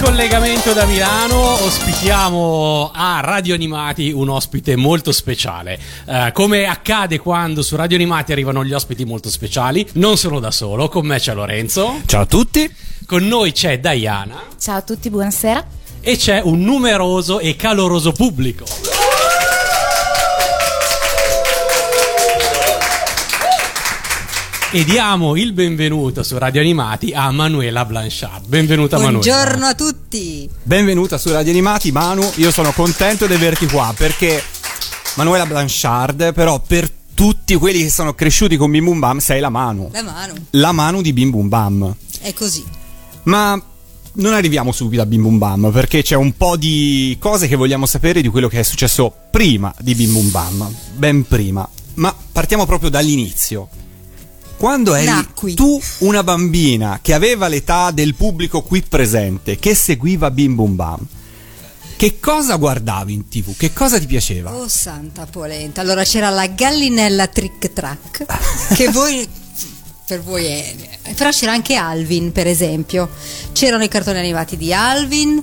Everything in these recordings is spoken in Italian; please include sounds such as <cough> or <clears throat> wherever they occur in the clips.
collegamento da Milano ospitiamo a Radio Animati un ospite molto speciale. Eh, come accade quando su Radio Animati arrivano gli ospiti molto speciali, non sono da solo, con me c'è Lorenzo. Ciao a tutti. Con noi c'è Diana. Ciao a tutti, buonasera. E c'è un numeroso e caloroso pubblico. E diamo il benvenuto su Radio Animati a Manuela Blanchard. Benvenuta Buongiorno Manuela. Buongiorno a tutti. Benvenuta su Radio Animati, Manu. Io sono contento di averti qua perché Manuela Blanchard, però per tutti quelli che sono cresciuti con Bim Bum Bam sei la Manu. La Manu. La Manu di Bim Bum Bam. È così. Ma non arriviamo subito a Bim Bum Bam perché c'è un po' di cose che vogliamo sapere di quello che è successo prima di Bim Bum Bam, ben prima. Ma partiamo proprio dall'inizio. Quando eri Nacqui. tu una bambina che aveva l'età del pubblico qui presente, che seguiva Bim Bum Bam, che cosa guardavi in tv? Che cosa ti piaceva? Oh santa polenta. Allora c'era la gallinella trick track che voi per voi è però c'era anche Alvin, per esempio. C'erano i cartoni animati di Alvin,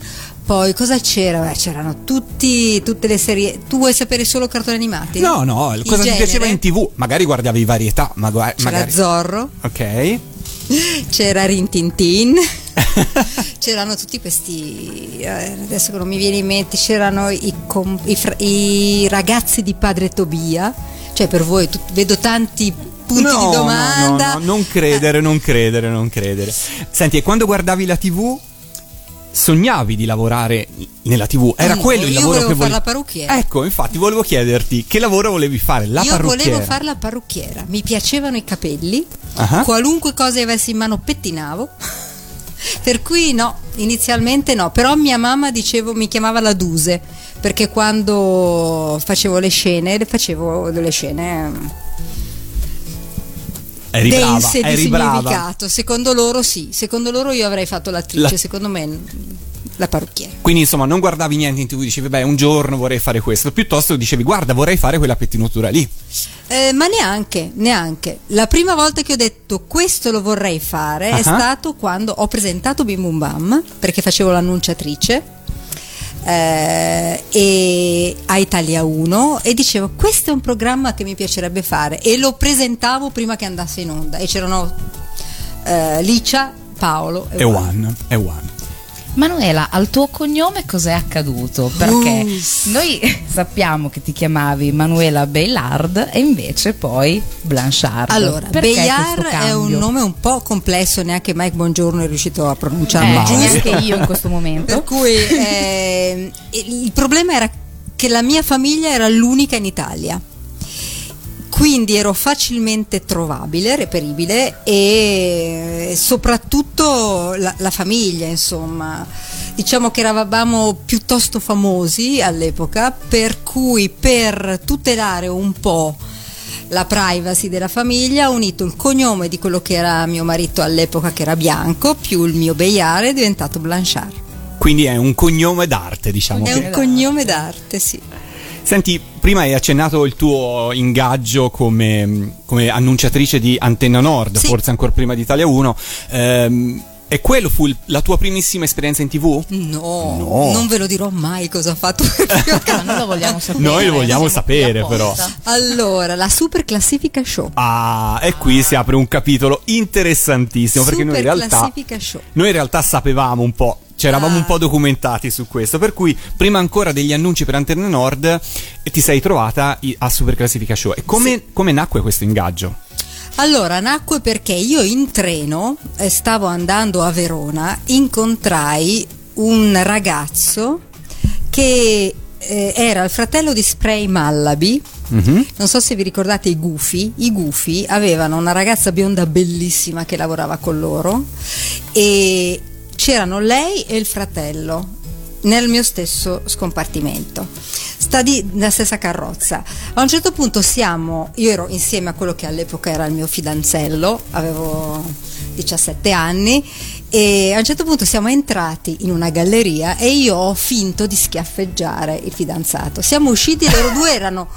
poi cosa c'era? Beh, c'erano tutti, tutte le serie. Tu vuoi sapere solo cartoni animati? No, no, Il cosa ti genere? piaceva in tv? Magari guardavi varietà, ma gua- C'era magari... Zorro, Ok. <laughs> c'era Rintintin. <laughs> c'erano tutti questi eh, adesso che non mi viene in mente c'erano i, com- i i ragazzi di padre Tobia cioè per voi tu- vedo tanti punti no, di domanda No, no, non credere, non credere, non credere. Senti, e quando guardavi la TV sognavi di lavorare nella TV? Era No, quello il lavoro che fare volevi la parrucchiera. Ecco, infatti volevo chiederti che lavoro volevi fare? La io parrucchiera. volevo fare la parrucchiera mi piacevano i capelli Ah. qualunque cosa avessi in mano pettinavo <laughs> per cui no inizialmente no però mia mamma dicevo mi chiamava la Duse perché quando facevo le scene le facevo delle scene Eri brava, dense di eri brava. significato. Secondo loro sì, secondo loro io avrei fatto l'attrice, La- secondo me la parrucchiera. Quindi insomma non guardavi niente in TV, dicevi beh un giorno vorrei fare questo, piuttosto dicevi guarda vorrei fare quella pettinatura lì. Eh, ma neanche, neanche. La prima volta che ho detto questo lo vorrei fare Ah. è stato quando ho presentato Bim Bum Bam, perché facevo l'annunciatrice. Eh, e a Italia 1 e dicevo questo è un programma che mi piacerebbe fare e lo presentavo prima che andasse in onda e c'erano eh, Licia, Paolo e, E Juan. one, e one. Manuela, al tuo cognome cos'è accaduto? Perché Uh. noi <laughs> sappiamo che ti chiamavi Manuela Beillard e invece poi Blanchard. Allora, Perché Bayard è un nome un po' complesso, neanche Mike Buongiorno è riuscito a pronunciarlo Eh, giusto. neanche io in questo momento. Per cui <laughs> eh, il problema era che la mia famiglia era l'unica in Italia. Quindi ero facilmente trovabile, reperibile e soprattutto la, la famiglia, insomma. Diciamo che eravamo piuttosto famosi all'epoca, per cui per tutelare un po' la privacy della famiglia ho unito il cognome di quello che era mio marito all'epoca, che era Bianco, più il mio Beiare, è diventato Blanchard. Quindi è un cognome d'arte diciamo. È un cognome d'arte, sì. Senti, prima hai accennato il tuo ingaggio come, come annunciatrice di Antenna Nord, Sì. forse ancora prima di Italia 1. Ehm, e quello fu la tua primissima esperienza in TV? No, No. non ve lo dirò mai cosa ho fatto. <laughs> Ma noi lo <laughs> vogliamo sapere. Noi lo vogliamo sapere, apposta. allora, la Super Classifica Show. Ah, e qui si apre un capitolo interessantissimo perché noi in Super realtà, Classifica Show. noi in realtà sapevamo un po', ci eravamo Ah. un po' documentati su questo, per cui prima ancora degli annunci per Antenna Nord eh, ti sei trovata a Super Classifica Show. E come, come nacque questo ingaggio? Allora, nacque perché io in treno eh, stavo andando a Verona, incontrai un ragazzo che eh, era il fratello di Spray Mallaby. Mhm. Non so se vi ricordate i Gufi. I Gufi avevano una ragazza bionda bellissima che lavorava con loro e c'erano lei e il fratello nel mio stesso scompartimento. Sta di nella stessa carrozza. A un certo punto siamo, io ero insieme a quello che all'epoca era il mio fidanzello, avevo 17 anni e a un certo punto siamo entrati in una galleria e io ho finto di schiaffeggiare il fidanzato. Siamo usciti loro due erano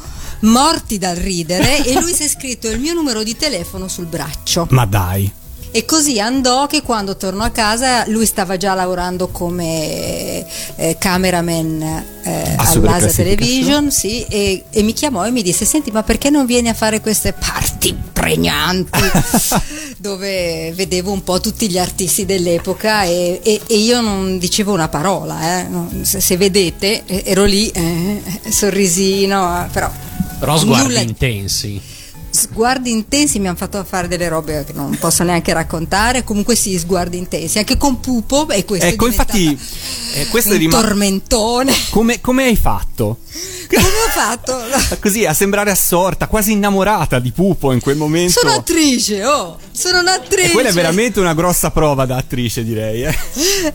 morti dal ridere e lui si è scritto il mio numero di telefono sul braccio. Ma dai. E così andò che quando tornò a casa lui stava già lavorando come eh, cameraman eh, A Super all'Asia Classifica Television sì, e, e mi chiamò e mi disse senti ma perché non vieni a fare queste parti pregnanti <laughs> dove vedevo un po' tutti gli artisti dell'epoca e, e- e io non dicevo una parola eh. Se, se vedete ero lì eh, sorrisino eh, però Però sguardi nulla- intensi. Sguardi intensi mi hanno fatto fare delle robe che non posso neanche raccontare comunque sì sguardi intensi anche con Pupo e questo Ecco, è infatti, eh, questo è un rimasto. tormentone Come, come hai fatto? come ho fatto? <laughs> Così a sembrare assorta, quasi innamorata di Pupo in quel momento. sono attrice oh sono un'attrice E quella è veramente una grossa prova da attrice, direi. Eh.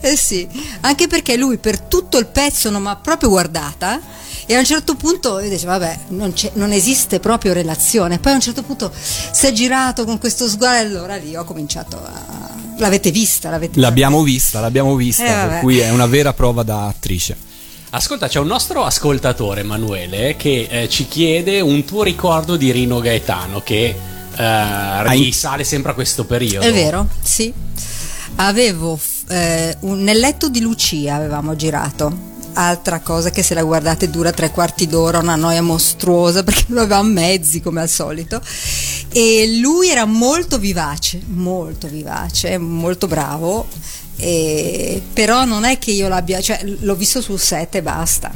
eh sì anche perché lui per tutto il pezzo non mi ha proprio guardata e a un certo punto io dicevo vabbè non, c'è- non esiste proprio relazione poi a un certo punto si è girato con questo sguardo e allora lì ho cominciato a l'avete vista l'avete L'abbiamo vista, l'abbiamo vista, Eh, per cui è una vera prova da attrice. Ascolta, c'è un nostro ascoltatore, Emanuele, che eh, ci chiede un tuo ricordo di Rino Gaetano che eh, risale sempre a questo periodo. È vero, sì. Avevo eh, un- nel letto di Lucia avevamo girato. Altra cosa che se la guardate dura tre quarti d'ora, una noia mostruosa <laughs> perché non avevamo mezzi come al solito. E lui era molto vivace, molto vivace, molto bravo. e- però non è che io l'abbia, cioè l'ho visto sul set e basta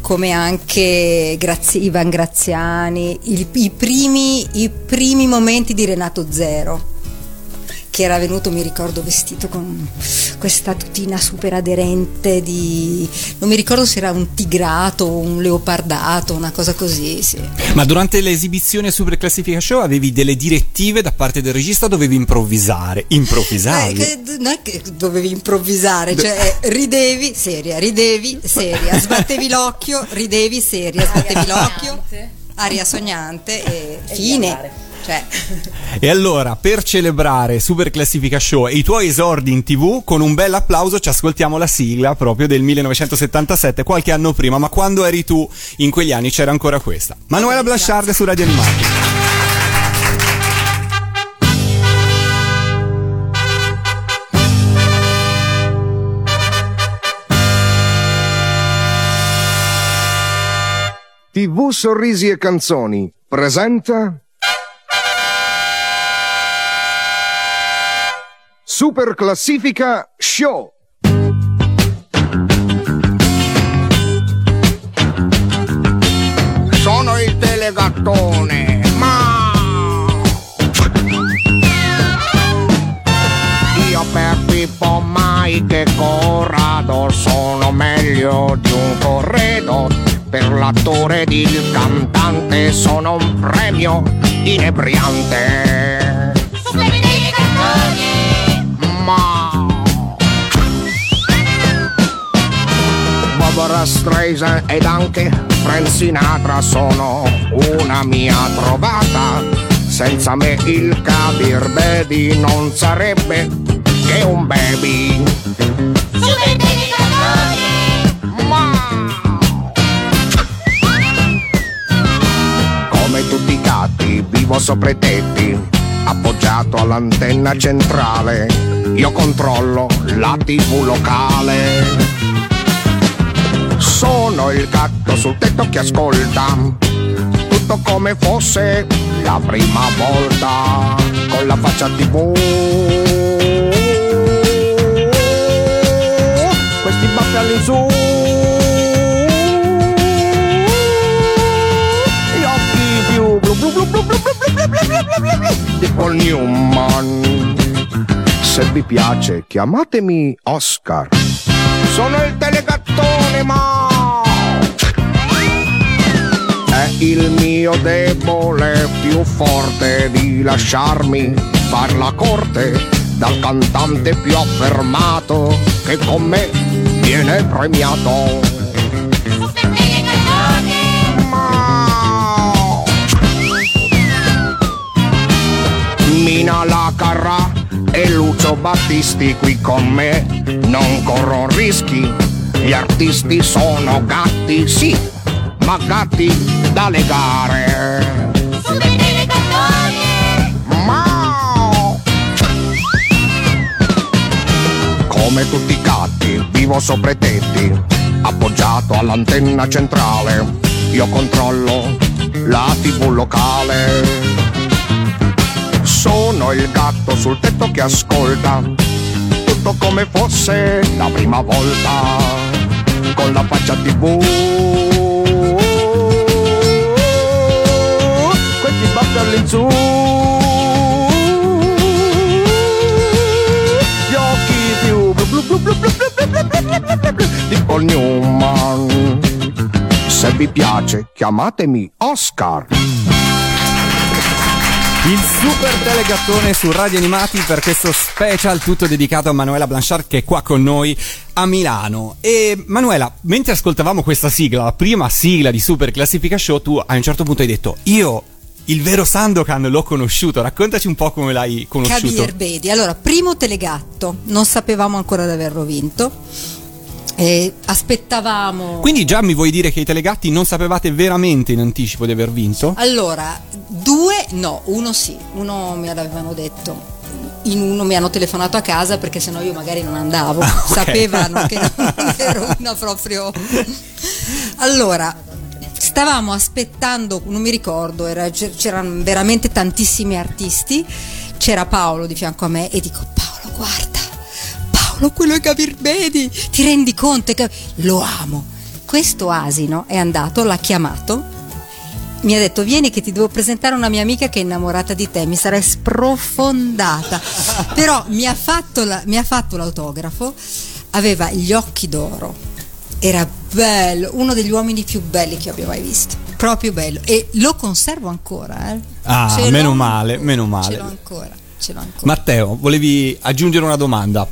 come anche Grazi- Ivan Graziani, il- i, primi, i primi momenti di Renato Zero, che era venuto, mi ricordo, vestito con questa tutina super aderente di... non mi ricordo se era un tigrato o un leopardato, una cosa così, sì. Ma durante l'esibizione a Super Classifica Show avevi delle direttive da parte del regista dovevi improvvisare? Eh, Improvvisavi? che- non è che dovevi improvvisare, cioè ridevi, seria, ridevi, seria, sbattevi l'occhio, ridevi, seria, sbattevi l'occhio, aria sognante e fine. Cioè, E allora, per celebrare Super Classifica Show e i tuoi esordi in tv, con un bel applauso ci ascoltiamo la sigla proprio del 1977, qualche anno prima, ma quando eri tu in quegli anni c'era ancora questa. Manuela Blasciarde su Radio Animati. TV Sorrisi e Canzoni presenta Super Classifica Show. Sono il delegattone, ma io per Pippo Mike e Corrado sono meglio di un corredo. Per l'attore ed il cantante sono un premio inebriante. Barbara Streisand ed anche Frank Sinatra sono una mia trovata. Senza me il Kabir Baby non sarebbe che un baby. Come tutti i gatti vivo sopra i tetti, appoggiato all'antenna centrale. Io controllo la TV locale. Sono il gatto sul tetto che ascolta tutto come fosse la prima volta con la faccia tv. Questi baffi all'insù. Gli occhi più blu blu blu blu blu blu blu blu blu blu blu di Paul Newman. Se vi piace chiamatemi Oscar. Sono il delegattone, ma è il mio debole più forte di lasciarmi far la corte dal cantante più affermato che con me viene premiato. Mina Lacarra e Lucio Battisti qui con me non corro rischi. Gli artisti sono gatti, sì, ma gatti da legare. Ma come tutti i gatti, vivo sopra i tetti, appoggiato all'antenna centrale. Io controllo la tv locale. Sono il gatto sul tetto che ascolta tutto come fosse la prima volta con la faccia tv. All'insù. Gli occhi più blu blu blu blu blu blu blu blu blu blu blu blu di Paul Newman. Se vi piace, chiamatemi Oscar. Il super telegattone su Radio Animati per questo special tutto dedicato a Manuela Blanchard che è qua con noi a Milano. E Manuela, mentre ascoltavamo questa sigla, la prima sigla di Super Classifica Show, tu a un certo punto hai detto io il vero Sandokan l'ho conosciuto, raccontaci un po' come l'hai conosciuto. Kabir Bedi. Allora, primo telegatto, non sapevamo ancora di averlo vinto. Eh, aspettavamo. Quindi già mi vuoi dire che i telegatti non sapevate veramente in anticipo di aver vinto? Allora, due, no, uno sì, uno mi avevano detto. In uno mi hanno telefonato a casa perché sennò io magari non andavo. Ah, ok. Sapevano che <laughs> non ero una proprio. Allora, stavamo aspettando, non mi ricordo, era- c'erano veramente tantissimi artisti. C'era Paolo di fianco a me e dico: Paolo, guarda, Paolo, quello è Kabir Bedi, ti rendi conto? che- Lo amo. Questo asino è andato, l'ha chiamato mi ha detto vieni che ti devo presentare una mia amica che è innamorata di te, mi sarei sprofondata. Però mi ha fatto, la- mi ha fatto l'autografo, aveva gli occhi d'oro, era bello, uno degli uomini più belli che abbia mai visto, proprio bello e lo conservo ancora. eh. Ah, Ce meno male, ancora, meno male. Ce l'ho ancora, ce l'ho ancora. Matteo, volevi aggiungere una domanda?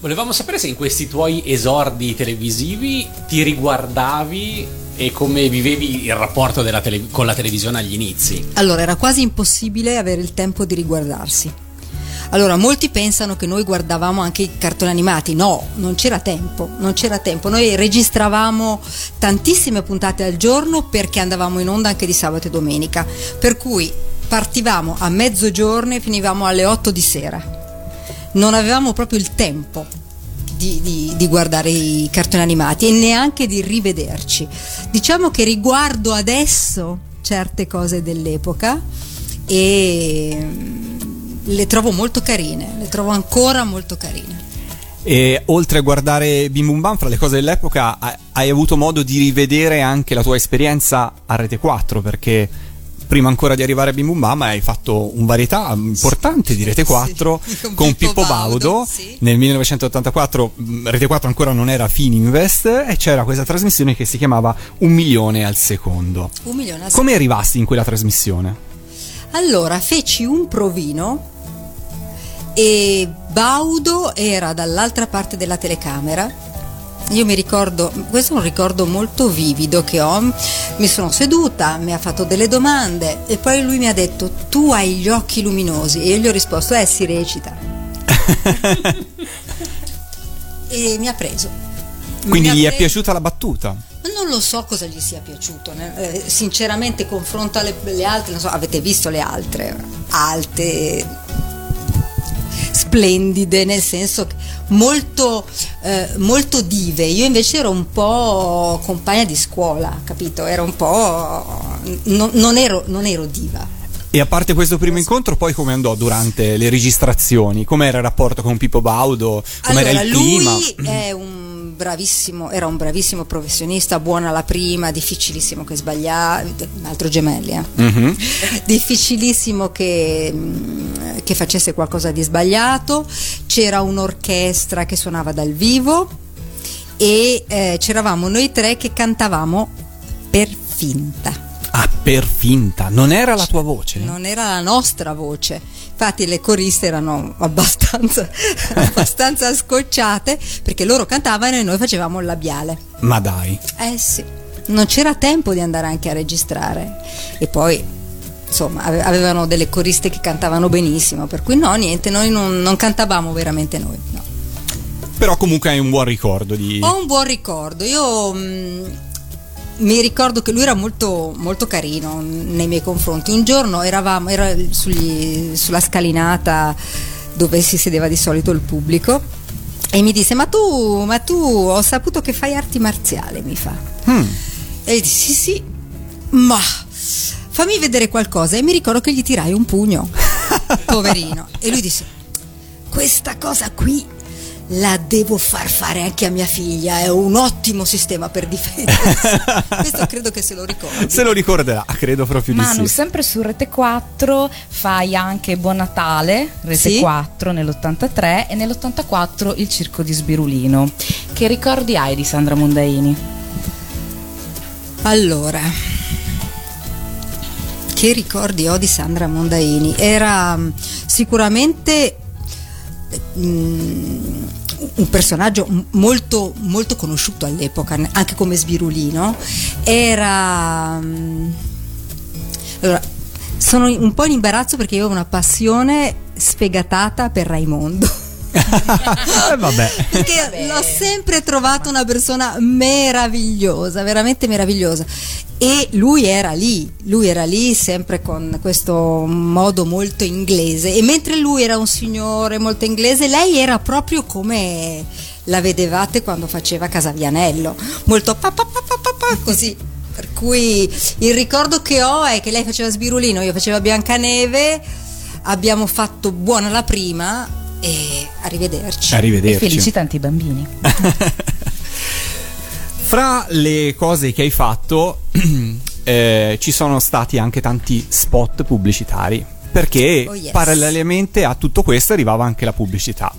Volevamo sapere se in questi tuoi esordi televisivi ti riguardavi e come vivevi il rapporto della tele- con la televisione agli inizi. Allora, era quasi impossibile avere il tempo di riguardarsi. Allora, molti pensano che noi guardavamo anche i cartoni animati. No, non c'era tempo, non c'era tempo. Noi registravamo tantissime puntate al giorno perché andavamo in onda anche di sabato e domenica. Per cui partivamo a mezzogiorno e finivamo alle 8 di sera. Non avevamo proprio il tempo di, di- di guardare i cartoni animati e neanche di rivederci. Diciamo che riguardo adesso certe cose dell'epoca e le trovo molto carine, le trovo ancora molto carine. E oltre a guardare Bim Bum Bam, fra le cose dell'epoca, ha- hai avuto modo di rivedere anche la tua esperienza a Rete 4, perché prima ancora di arrivare a Bim Bum Bam hai fatto un varietà importante di Rete 4 Sì, con con Pippo Pippo Baudo. Baudo, sì. Nel 1984 mh, Rete 4 ancora non era Fininvest e c'era questa trasmissione che si chiamava Un milione al secondo. Un milione al Come arrivasti in quella trasmissione? Allora feci un provino e Baudo era dall'altra parte della telecamera. Io mi ricordo, questo è un ricordo molto vivido che ho. Mi sono seduta, mi ha fatto delle domande e poi lui mi ha detto: Tu hai gli occhi luminosi. E io gli ho risposto: Eh, si recita. <laughs> e mi ha preso. Quindi Mi gli è preso. piaciuta la battuta? Non lo so cosa gli sia piaciuto, eh, sinceramente confronto alle le altre, non so, avete visto le altre, alte, splendide, nel senso che molto, eh, molto dive, io invece ero un po' compagna di scuola, capito? Ero un po'... non- non ero- non ero diva. E a parte questo primo incontro, poi come andò durante le registrazioni? Com'era il rapporto con Pippo Baudo? Com'era Allora, il clima? lui è un bravissimo, era un bravissimo professionista, buona alla prima, difficilissimo che sbagliava, un altro gemelli, eh. Mhm. <laughs> difficilissimo che, mm, che facesse qualcosa di sbagliato, c'era un'orchestra che suonava dal vivo e eh, c'eravamo noi tre che cantavamo per finta. Ah, per finta, non era la tua voce? Non era la nostra voce. Infatti le coriste erano abbastanza, <laughs> abbastanza scocciate perché loro cantavano e noi facevamo il labiale. Ma dai. Eh sì, non c'era tempo di andare anche a registrare. E poi, insomma, ave- avevano delle coriste che cantavano benissimo, per cui no, niente, noi non, non cantavamo veramente noi. no. Però comunque hai un buon ricordo di... Ho un buon ricordo, io mh, mi ricordo che lui era molto, molto carino nei miei confronti. Un giorno eravamo era sugli- sulla scalinata dove si sedeva di solito il pubblico e mi disse: Ma tu, ma tu ho saputo che fai arti marziali, mi fa. Hmm. E gli dissi: Sì, sì, ma fammi vedere qualcosa. E mi ricordo che gli tirai un pugno, <laughs> poverino. E lui disse: Questa cosa qui la devo far fare anche a mia figlia, è un ottimo sistema per difendersi. <laughs> Questo credo che se lo ricordi. Se lo ricorderà, credo proprio di Manu, sì. sempre su Rete 4 fai anche Buon Natale, Rete Sì. 4 nell'83 e nell'84 il Circo di Sbirulino. Che ricordi hai di Sandra Mondaini? Allora, che ricordi ho di Sandra Mondaini? Era mm, sicuramente mm, un personaggio molto, molto conosciuto all'epoca, anche come Sbirulino. Era. mm, allora, sono un po' in imbarazzo perché io ho una passione sfegatata per Raimondo. Eh, vabbè. Perché l'ho sempre trovato una persona meravigliosa, veramente meravigliosa. E lui era lì, lui era lì sempre con questo modo molto inglese. E mentre lui era un signore molto inglese, lei era proprio come la vedevate quando faceva Casavianello, molto pa, pa, pa, pa, così. Per cui il ricordo che ho è che lei faceva Sbirulino, io facevo Biancaneve, abbiamo fatto buona la prima e arrivederci. E Arrivederci. felici tanti bambini. <laughs> Fra le cose che hai fatto <clears throat> eh, ci sono stati anche tanti spot pubblicitari perché Oh, yes. parallelamente a tutto questo arrivava anche la pubblicità.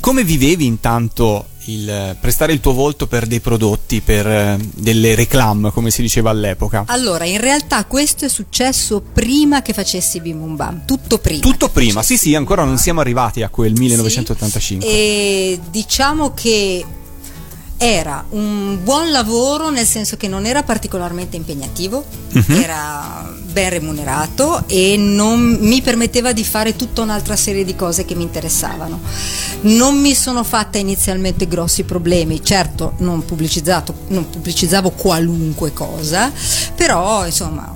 Come vivevi intanto il prestare il tuo volto per dei prodotti, per eh, delle reclame, come si diceva all'epoca? Allora, in realtà questo è successo prima che facessi Bim Bum Bam, tutto prima. Tutto prima, sì sì, ancora non siamo arrivati a quel Sì, 1985. E diciamo che era un buon lavoro nel senso che non era particolarmente impegnativo, Mhm. era ben remunerato e non mi permetteva di fare tutta un'altra serie di cose che mi interessavano. Non mi sono fatta inizialmente grossi problemi, certo non, pubblicizzato, non pubblicizzavo qualunque cosa, però insomma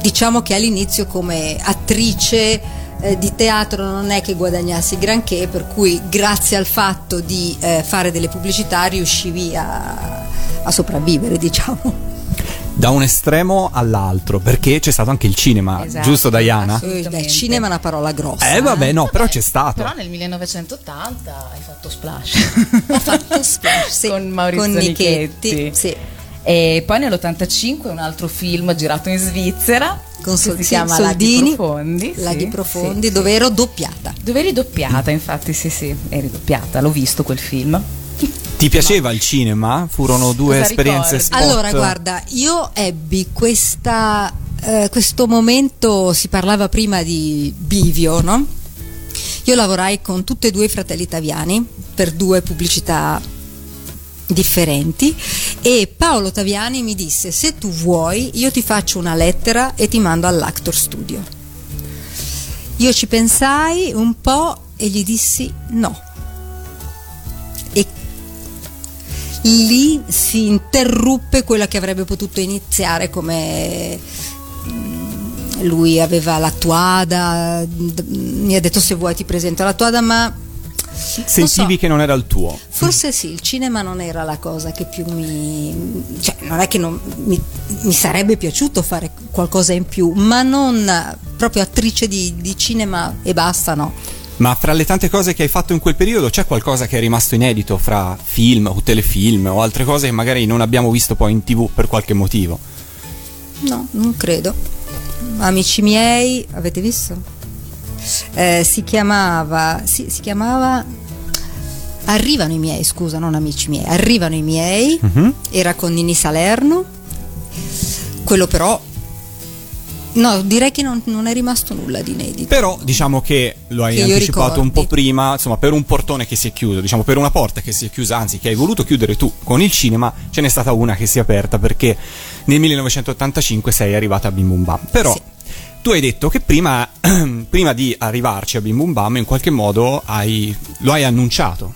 diciamo che all'inizio come attrice eh, di teatro non è che guadagnassi granché, per cui grazie al fatto di eh, fare delle pubblicità riuscivi a, a sopravvivere, <laughs> diciamo. Da un estremo all'altro, perché c'è stato anche il cinema, Esatto. giusto Diana? Eh, beh, il cinema è una parola grossa. Eh vabbè, no, però c'è stato. Però nel 1980 hai fatto splash. Ho fatto splash, sì, <laughs> con Maurizio con Nichetti, Nichetti. sì. E poi nell'85 un altro film girato in Svizzera Con che Sol- si sì, chiama Soldini, Laghi Profondi. Laghi sì, profondi, sì, dove sì. ero doppiata. Dove eri doppiata, infatti, sì, sì, eri doppiata, l'ho visto quel film. Ti piaceva il cinema? Furono due Cosa esperienze spot. Allora, guarda, io ebbi questa, eh, questo momento, si parlava prima di bivio, no? Io lavorai con tutti e due i fratelli Taviani per due pubblicità differenti e Paolo Taviani mi disse se tu vuoi io ti faccio una lettera e ti mando all'Actor Studio. Io ci pensai un po' e gli dissi no. E lì si interruppe quella che avrebbe potuto iniziare come mm, lui aveva la tuada, mi ha detto se vuoi ti presento la tuada, ma Sentivi so. che non era il tuo. forse sì, il cinema non era la cosa che più mi... cioè non è che non, mi, mi sarebbe piaciuto fare qualcosa in più, ma non proprio attrice di, di cinema e basta, no. Ma fra le tante cose che hai fatto in quel periodo c'è qualcosa che è rimasto inedito fra film o telefilm o altre cose che magari non abbiamo visto poi in tv per qualche motivo? No, non credo. Amici miei, avete visto? Eh, si chiamava, sì, si chiamava Arrivano i miei, scusa, non amici miei, arrivano i miei, Mhm. era con Nini Salerno, quello però, no, direi che non, non è rimasto nulla di inedito. Però diciamo che lo hai Che anticipato un po' prima, insomma, per un portone che si è chiuso, diciamo per una porta che si è chiusa, anzi che hai voluto chiudere tu con il cinema, ce n'è stata una che si è aperta perché nel 1985 sei arrivata a Bim Bum Bam. Però Sì. Tu hai detto che prima, <clears throat> prima di arrivarci a Bim Bum Bam in qualche modo hai- lo hai annunciato.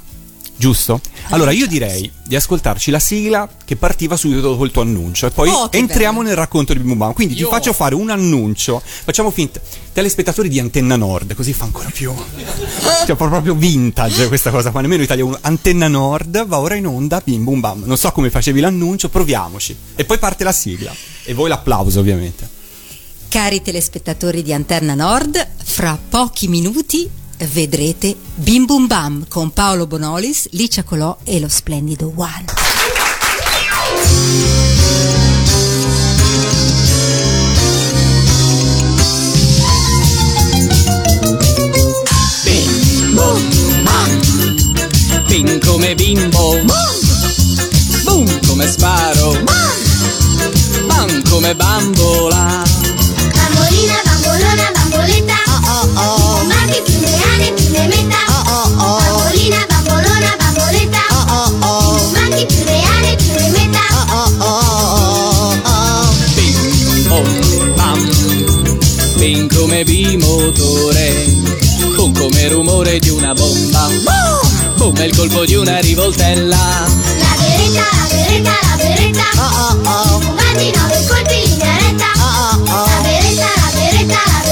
Giusto? Allora io direi di ascoltarci la sigla che partiva subito dopo il tuo annuncio e poi Oh, entriamo bello. nel racconto di Bim Bum Bam. Quindi Io- ti faccio fare un annuncio, facciamo finta, telespettatori di Antenna Nord, così fa ancora più. Cioè proprio vintage questa cosa qua, nemmeno Italia 1. Antenna Nord va ora in onda, Bim Bum Bam. Non so come facevi l'annuncio, proviamoci. E poi parte la sigla. E voi l'applauso ovviamente. Cari telespettatori di Antenna Nord, fra pochi minuti vedrete Bim Bum Bam con Paolo Bonolis, Licia Colò e lo splendido One. Bim come bimbo. Boom come sparo. Bam come bambola Oh oh oh Marchi più ne ane Oh oh oh Bambolina, bambolona, bamboletta Oh oh oh Marchi più ne ane più ne metta Oh oh oh Bim bom bam Bim come bimotore Boom come rumore di una bomba Boom è il colpo di una rivoltella La beretta, la beretta, la beretta Oh oh oh Comandi nove colpi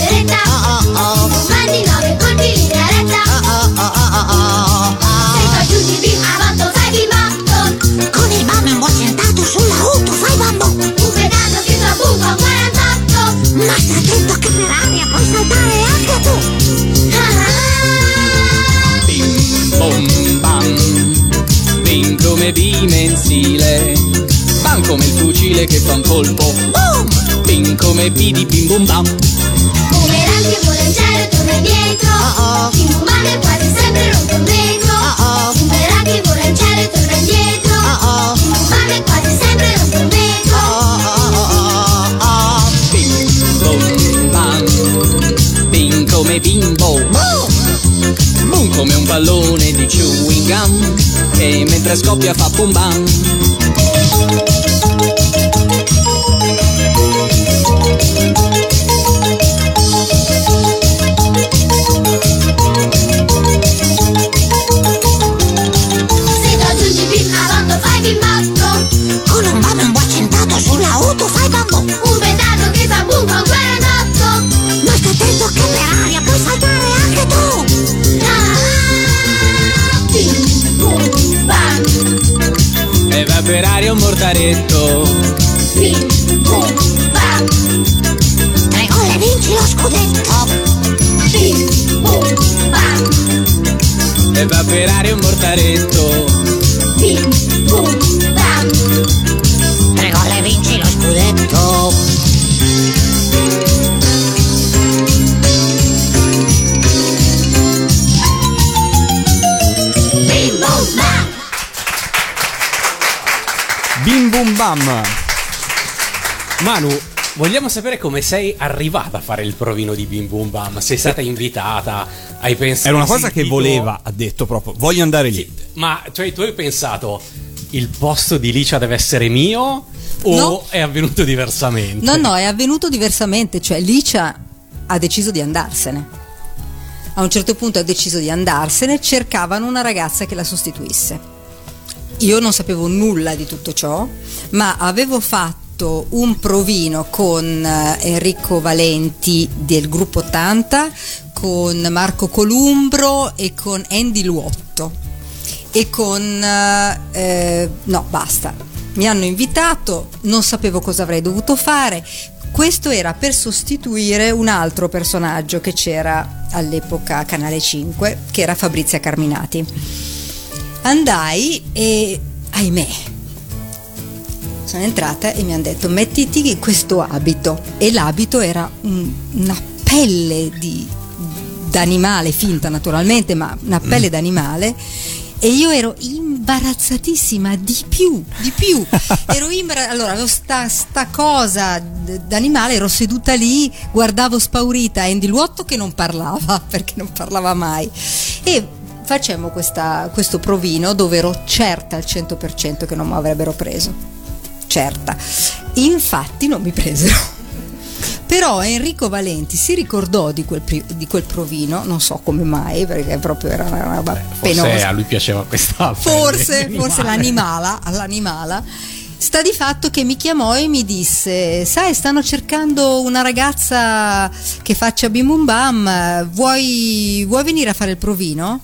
beretta. Oh oh oh Comandi nove colpi in retta Oh oh oh oh oh Se fa giù di bim a botto fai bim botto Con il bam imboccientato sull'auto fai bambo Un pedaggio che fa boom con 48 Ma sta attento che per aria puoi saltare anche tu. Bim bom bam. Bim come bimensile Bam come il fucile che fa un colpo. Boom Bim come B di bim bum bam come un pallone di chewing gum Che mentre scoppia fa boom bam mortaretto Bim boom bam Tre gol e vinci lo scudetto. Bim boom bam E va per aria un mortaretto. Bim boom Bam. Manu, vogliamo sapere come sei arrivata a fare il provino di Bim Bum Bam? Sei stata invitata? Hai pensato? Era una cosa che sentito- voleva, ha detto proprio, voglio andare lì. Ma cioè tu hai pensato il posto di Licia deve essere mio o No. è avvenuto diversamente? No, no, è avvenuto diversamente, cioè Licia ha deciso di andarsene. A un certo punto ha deciso di andarsene, cercavano una ragazza che la sostituisse. Io non sapevo nulla di tutto ciò, ma avevo fatto un provino con eh, Enrico Valenti del gruppo 80, con Marco Columbro e con Andy Luotto. E con eh, eh, no basta. Mi hanno invitato non sapevo cosa avrei dovuto fare. Questo era per sostituire un altro personaggio che c'era all'epoca Canale 5 che era Fabrizia Carminati. Andai e ahimè sono entrata e mi hanno detto mettiti questo abito. E l'abito era un- una pelle di, d'animale finta naturalmente ma una pelle d'animale. E io ero imbarazzatissima di più di più. <laughs> Ero imbara- allora avevo sta, sta cosa d'animale ero seduta lì guardavo spaurita Andy Luotto che non parlava <laughs> perché non parlava mai. E facemmo questa- questo provino dove ero certa al 100% che non mi avrebbero preso certa. Infatti non mi presero. Però Enrico Valenti si ricordò di quel, di quel provino, non so come mai, perché proprio era una roba Forse penosa. a lui piaceva questa <laughs> Forse, forse l'animala, all'animala. Sta di fatto che mi chiamò e mi disse: Sai, stanno cercando una ragazza che faccia bim bum bam, vuoi, vuoi venire a fare il provino?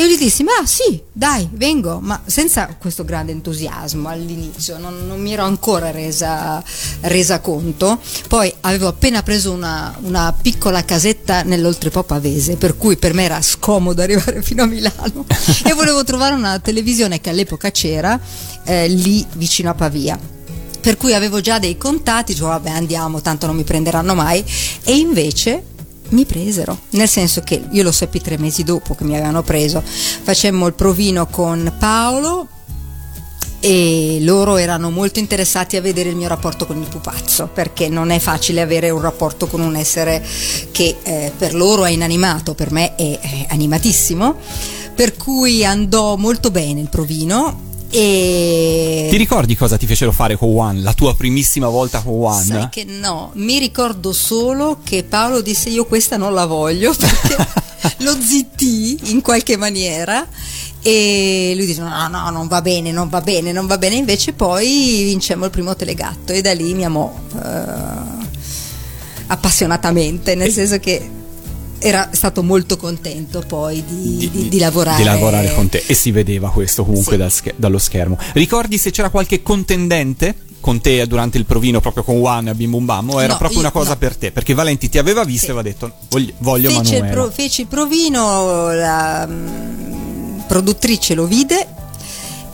E io gli dissi: Ma sì, dai, vengo, ma senza questo grande entusiasmo all'inizio, non, non mi ero ancora resa, resa conto. Poi avevo appena preso una, una piccola casetta nell'oltrepo pavese, per cui per me era scomodo arrivare fino a Milano <laughs> e volevo trovare una televisione che all'epoca c'era eh, lì vicino a Pavia. Per cui avevo già dei contatti, dicevo vabbè andiamo, tanto non mi prenderanno mai. E invece mi presero, nel senso che io lo seppi tre mesi dopo che mi avevano preso, facemmo il provino con Paolo e loro erano molto interessati a vedere il mio rapporto con il pupazzo perché non è facile avere un rapporto con un essere che eh, per loro è inanimato, per me è, è animatissimo, per cui andò molto bene il provino e Ti ricordi cosa ti fecero fare con One? La tua primissima volta con One? Sai che no, mi ricordo solo che Paolo disse io questa non la voglio <laughs> perché lo zittì in qualche maniera e lui dice no no non va bene non va bene non va bene invece poi vincemmo il primo telegatto e da lì mi amò eh, appassionatamente nel senso che era stato molto contento poi di, di- di lavorare di lavorare con te e si vedeva questo comunque Sì. dal scher- dallo schermo. Ricordi se c'era qualche contendente con te durante il provino proprio con One a Bim Bum Bam o era No, proprio io- una cosa no. per te? Perché Valenti ti aveva visto Sì. e aveva detto voglio, voglio fece, il Manuela. pro- fece il provino, la mm, produttrice lo vide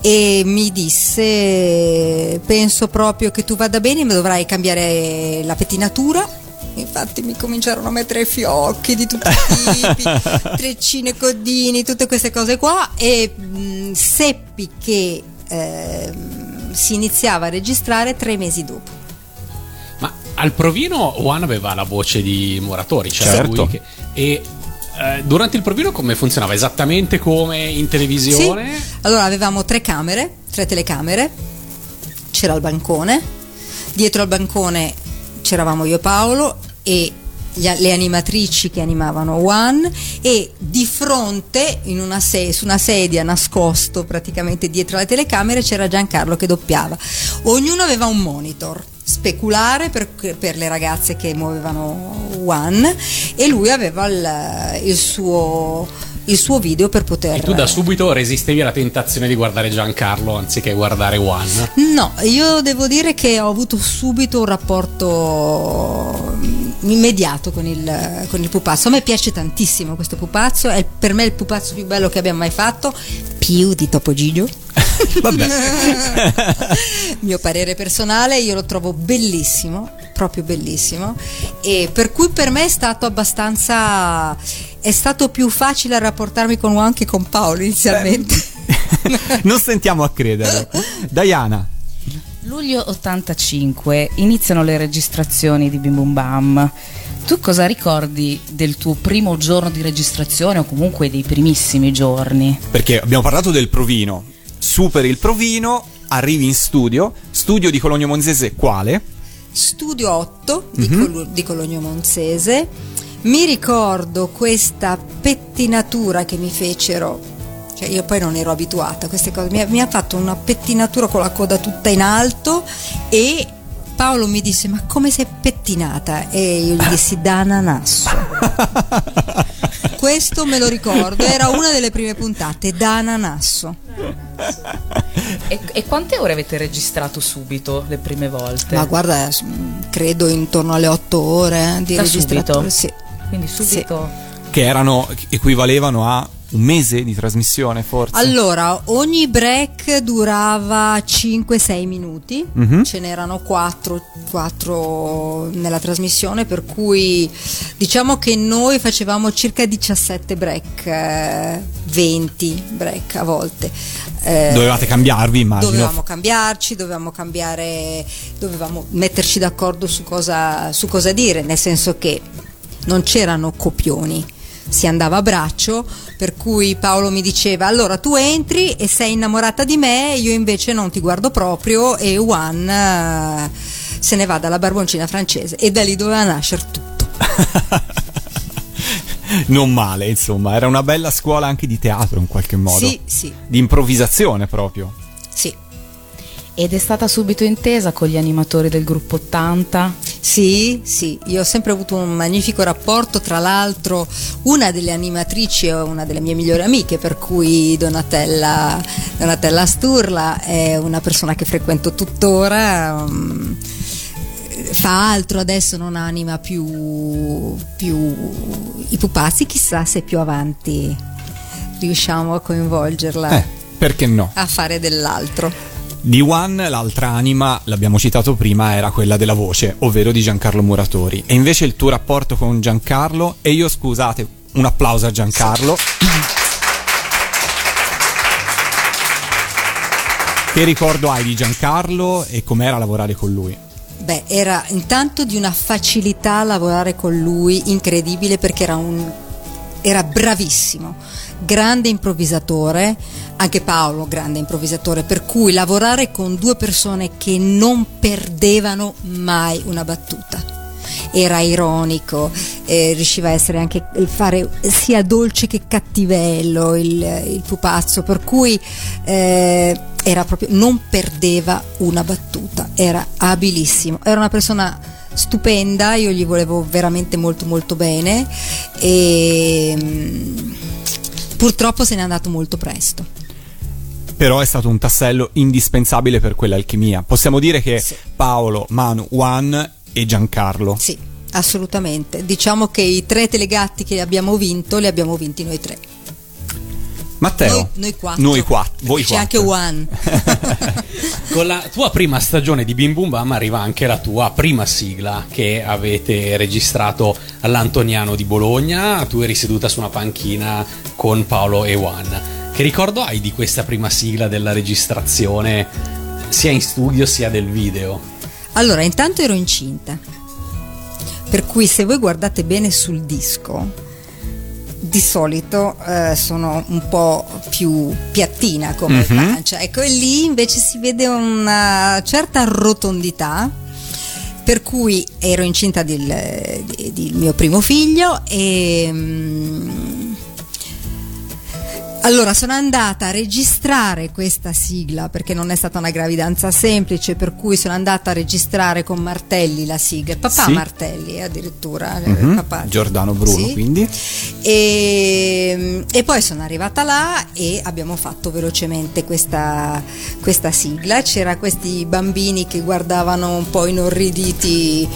e mi disse penso proprio che tu vada bene ma dovrai cambiare la pettinatura infatti mi cominciarono a mettere fiocchi di tutti i tipi <laughs> treccine codini tutte queste cose qua e mm, seppi che ehm, si iniziava a registrare tre mesi dopo Ma al provino Juan aveva la voce di Moratori, c'era Certo. lui che- e eh, durante il provino come funzionava? Esattamente come in televisione? Sì. Allora avevamo tre camere, tre telecamere, c'era il bancone, dietro al bancone c'eravamo io e Paolo e gli- le animatrici che animavano One e di fronte in una se- su una sedia nascosto praticamente dietro alle telecamere c'era Giancarlo che doppiava. Ognuno aveva un monitor speculare per, per le ragazze che muovevano One e lui aveva il, il suo, il suo video per poter E tu da subito resistevi alla tentazione di guardare Giancarlo anziché guardare Juan. No, io devo dire che ho avuto subito un rapporto immediato con il, con il pupazzo. A me piace tantissimo questo pupazzo, è per me il pupazzo più bello che abbiamo mai fatto, più di Topo Gigio. <laughs> Vabbè. <laughs> Mio parere personale, io lo trovo bellissimo, proprio bellissimo, e per cui per me è stato abbastanza. è stato più facile rapportarmi con Juan che con Paolo inizialmente. non sentiamo a credere. <laughs> Diana, Luglio 85 iniziano le registrazioni di Bim Bum Bam. Tu cosa ricordi del tuo primo giorno di registrazione o comunque dei primissimi giorni? perché abbiamo parlato del provino, superi il provino, arrivi in studio, studio di Cologno Monzese quale? Studio 8 di, Col- di Cologno Monzese. Mi ricordo questa pettinatura che mi fecero. Cioè io poi non ero abituata a queste cose. Mi ha, mi ha fatto una pettinatura con la coda tutta in alto e Paolo mi disse: Ma come sei pettinata? E io gli dissi: Da ananasso. <laughs> Questo me lo ricordo, era una delle prime puntate, da ananasso. E, e quante ore avete registrato subito le prime volte? Ma guarda, credo intorno alle 8 ore di subito? Sì. Quindi subito. Che erano, equivalevano a un mese di trasmissione forse. Allora, ogni break durava 5-6 minuti, Mhm. ce n'erano 4, nella trasmissione, per cui diciamo che noi facevamo circa 17 break, eh, 20 break a volte. Eh, Dovevate cambiarvi, immagino. Dovevamo cambiarci, dovevamo cambiare, dovevamo metterci d'accordo su cosa, su cosa dire, nel senso che non c'erano copioni, si andava a braccio, per cui Paolo mi diceva allora tu entri e sei innamorata di me, io invece non ti guardo proprio e Juan eh, se ne va dalla barboncina francese e da lì doveva nascere tutto. <laughs> Non male, insomma, era una bella scuola anche di teatro in qualche modo. Sì, sì, Di improvvisazione proprio. sì. Ed è stata subito intesa con gli animatori del gruppo 80. Sì, sì, io ho sempre avuto un magnifico rapporto, tra l'altro una delle animatrici è una delle mie migliori amiche, per cui Donatella, Donatella Sturla è una persona che frequento tuttora, mm, fa altro adesso, non anima più, più i pupazzi, chissà se più avanti riusciamo a coinvolgerla Eh, perché no? a fare dell'altro. Di One, l'altra anima, l'abbiamo citato prima, era quella della voce, ovvero di Giancarlo Muratori. E invece il tuo rapporto con Giancarlo, e io scusate, un applauso a Giancarlo. Che ricordo hai di Giancarlo e com'era lavorare con lui? Beh, era intanto di una facilità lavorare con lui incredibile perché era un era bravissimo, grande improvvisatore, anche Paolo grande improvvisatore, per cui lavorare con due persone che non perdevano mai una battuta. Era ironico, eh, riusciva a essere anche il fare sia dolce che cattivello il, il pupazzo, per cui eh, era proprio non perdeva una battuta, era abilissimo, era una persona stupenda, io gli volevo veramente molto molto bene e mm, purtroppo se n'è andato molto presto. Però è stato un tassello indispensabile per quell'alchimia. Possiamo dire che Sì. Paolo, Manu, Juan e Giancarlo. Sì, assolutamente. Diciamo che i tre telegatti che abbiamo vinto li abbiamo vinti noi tre. Matteo, Noi, noi quattro. Noi quattro, voi C'è quattro. anche One. <laughs> Con la tua prima stagione di Bim Bum Bam arriva anche la tua prima sigla che avete registrato all'Antoniano di Bologna. Tu eri seduta su una panchina con Paolo e Juan. Che ricordo hai di questa prima sigla della registrazione sia in studio sia del video? Allora, intanto ero incinta. Per cui se voi guardate bene sul disco, di solito eh, sono un po' più piattina come pancia. Ecco, e lì invece si vede una certa rotondità. Per cui ero incinta del, del mio primo figlio e. allora, sono andata a registrare questa sigla perché non è stata una gravidanza semplice, per cui sono andata a registrare con Martelli la sigla, papà Sì. Martelli eh, addirittura, Mhm, papà. Giordano Bruno, Sì. quindi. E, e poi sono arrivata là e abbiamo fatto velocemente questa, questa sigla. C'era questi bambini che guardavano un po' inorriditi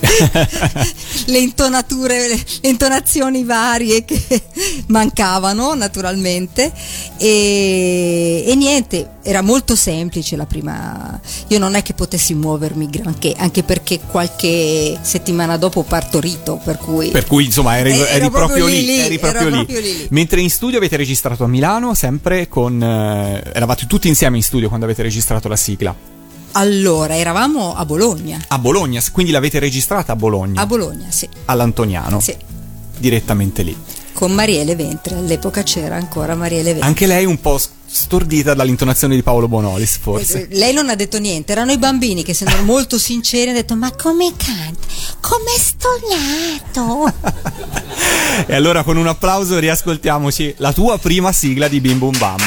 <laughs> le intonature, le intonazioni varie che <laughs> mancavano naturalmente e, e niente, era molto semplice la prima. Io non è che potessi muovermi granché, anche perché qualche settimana dopo ho partorito, per cui Per cui insomma eri, Eh, eri ero proprio, lì, lì, eri proprio lì. proprio lì. Mentre in studio avete registrato a Milano, sempre con. eh, eravate tutti insieme in studio quando avete registrato la sigla. Allora, eravamo a Bologna. A Bologna, quindi l'avete registrata a Bologna, A Bologna, sì. all'Antoniano, sì. direttamente lì. Con Mariele Ventre. All'epoca c'era ancora Mariele Ventre. Anche lei un po' stordita dall'intonazione di Paolo Bonolis, forse. Eh, Lei non ha detto niente, erano i bambini che essendo molto <laughs> sinceri hanno detto ma come canta? Come stonato? E allora con un applauso riascoltiamoci la tua prima sigla di Bim Bum Bam.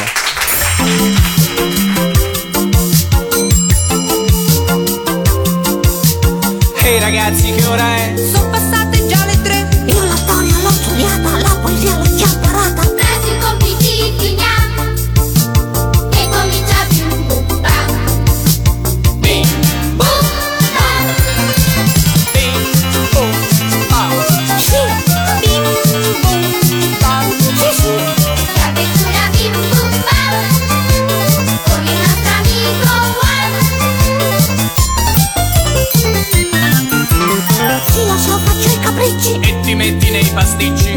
Ragazzi, che ora è? Pasticci.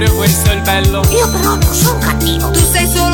Proprio questo il bello. Io però non sono cattivo. Tu sei solo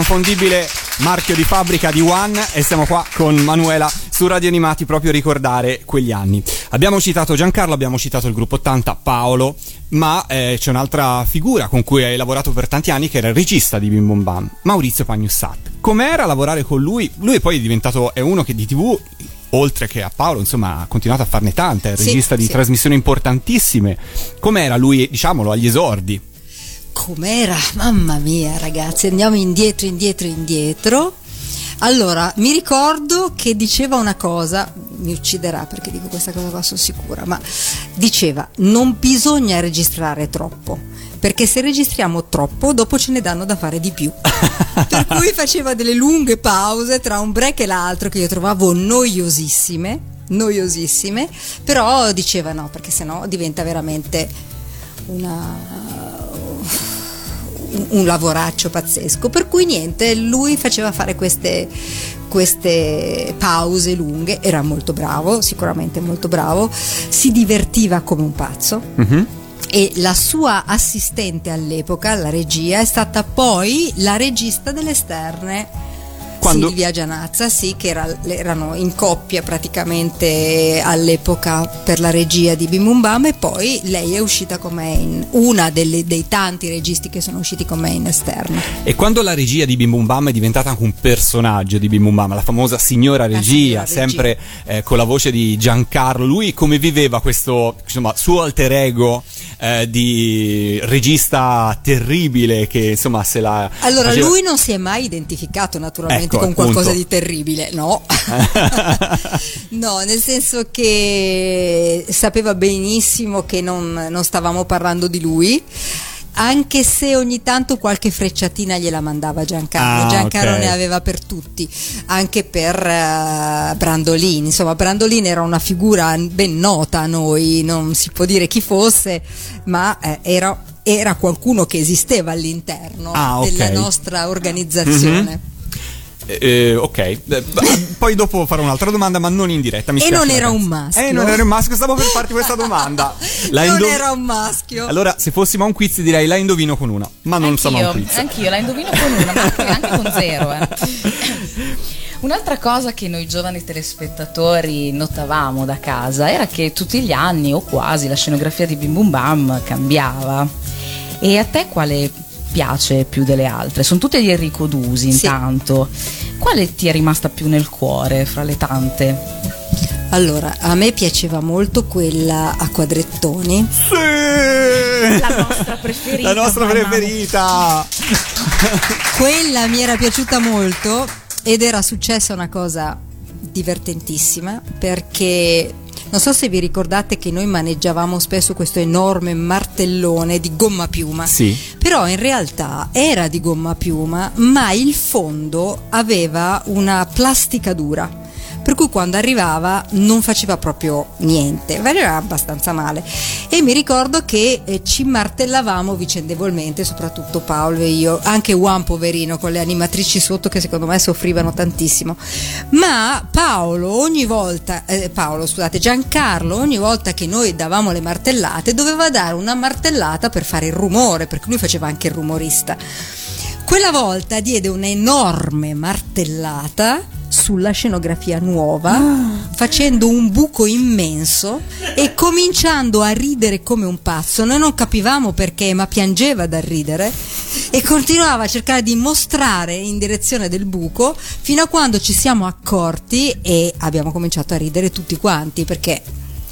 Inconfondibile marchio di fabbrica di One e siamo qua con Manuela su Radio Animati proprio a ricordare quegli anni. Abbiamo citato Giancarlo, abbiamo citato il gruppo 80, Paolo, ma eh, c'è un'altra figura con cui hai lavorato per tanti anni che era il regista di Bim Bum Bam, Maurizio Pagnussat. Com'era lavorare con lui? Lui poi è diventato, è uno che di tv oltre che a Paolo, insomma, ha continuato a farne tante, è il Sì, regista di sì. trasmissioni importantissime. Com'era lui, diciamolo, agli esordi? Com'era? Mamma mia, ragazzi, andiamo indietro, indietro, indietro. Allora, mi ricordo che diceva una cosa, mi ucciderà perché dico questa cosa qua, sono sicura, ma diceva non bisogna registrare troppo, perché se registriamo troppo dopo ce ne danno da fare di più. <laughs> per cui faceva delle lunghe pause tra un break e l'altro che io trovavo noiosissime, noiosissime, però diceva no, perché sennò diventa veramente una un- lavoraccio pazzesco. Per cui niente, lui faceva fare queste, queste pause lunghe, era molto bravo, sicuramente molto bravo, si divertiva come un pazzo. E la sua assistente all'epoca, la regia, è stata poi la regista delle esterne. Quando- Silvia Gianazza, sì, che era- erano in coppia praticamente all'epoca per la regia di Bim Bum Bam e poi lei è uscita con me in una delle- dei tanti registi che sono usciti con me in esterno. E quando la regia di Bim Bum Bam è diventata anche un personaggio di Bim Bum Bam, la famosa signora regia, signora regia. sempre eh, con la voce di Giancarlo, lui come viveva questo insomma, suo alter ego eh, di regista terribile che insomma se la... Allora, faceva- lui non si è mai identificato naturalmente Ecco, con qualcosa appunto. di terribile, no. <laughs> no, nel senso che sapeva benissimo che non, non stavamo parlando di lui. Anche se ogni tanto qualche frecciatina gliela mandava Giancarlo, Ah, Giancarlo ok. ne aveva per tutti, anche per eh, Brandolin. Insomma, Brandolin era una figura ben nota a noi, non si può dire chi fosse, ma eh, era, era qualcuno che esisteva all'interno Ah, ok. della nostra organizzazione. Eh, eh, ok, Eh, poi dopo farò un'altra domanda, ma non in diretta. Mi E non era ragazzi. un maschio. Eh, non era un maschio, stavo per farti questa domanda. <laughs> La non indo- era un maschio. Allora, se fossimo a un quiz, direi la indovino con una, ma non siamo a un Anch'io, quiz. anch'io la indovino con una, ma anche, anche con zero. eh. <laughs> Un'altra cosa che noi giovani telespettatori notavamo da casa era che tutti gli anni o quasi la scenografia di Bim Bum Bam cambiava. E a te quale piace più delle altre? Sono tutte di Enrico Dusi Sì. intanto. Quale ti è rimasta più nel cuore fra le tante? Allora, a me piaceva molto quella a quadrettoni. Sì! La nostra preferita, La nostra mamma. preferita. Quella mi era piaciuta molto ed era successa una cosa divertentissima perché non so se vi ricordate che noi maneggiavamo spesso questo enorme martellone di gomma piuma. Sì. Però in realtà era di gomma piuma, ma il fondo aveva una plastica dura. Per cui quando arrivava non faceva proprio niente, veniva abbastanza male. E mi ricordo che eh, ci martellavamo vicendevolmente, soprattutto Paolo e io, anche Juan poverino con le animatrici sotto che secondo me soffrivano tantissimo. Ma Paolo ogni volta, eh, Paolo scusate, Giancarlo ogni volta che noi davamo le martellate doveva dare una martellata per fare il rumore, perché lui faceva anche il rumorista. Quella volta diede un'enorme martellata sulla scenografia nuova, facendo un buco immenso e <laughs> cominciando a ridere come un pazzo. Noi non capivamo perché, ma piangeva da ridere e continuava a cercare di mostrare in direzione del buco fino a quando ci siamo accorti e abbiamo cominciato a ridere tutti quanti perché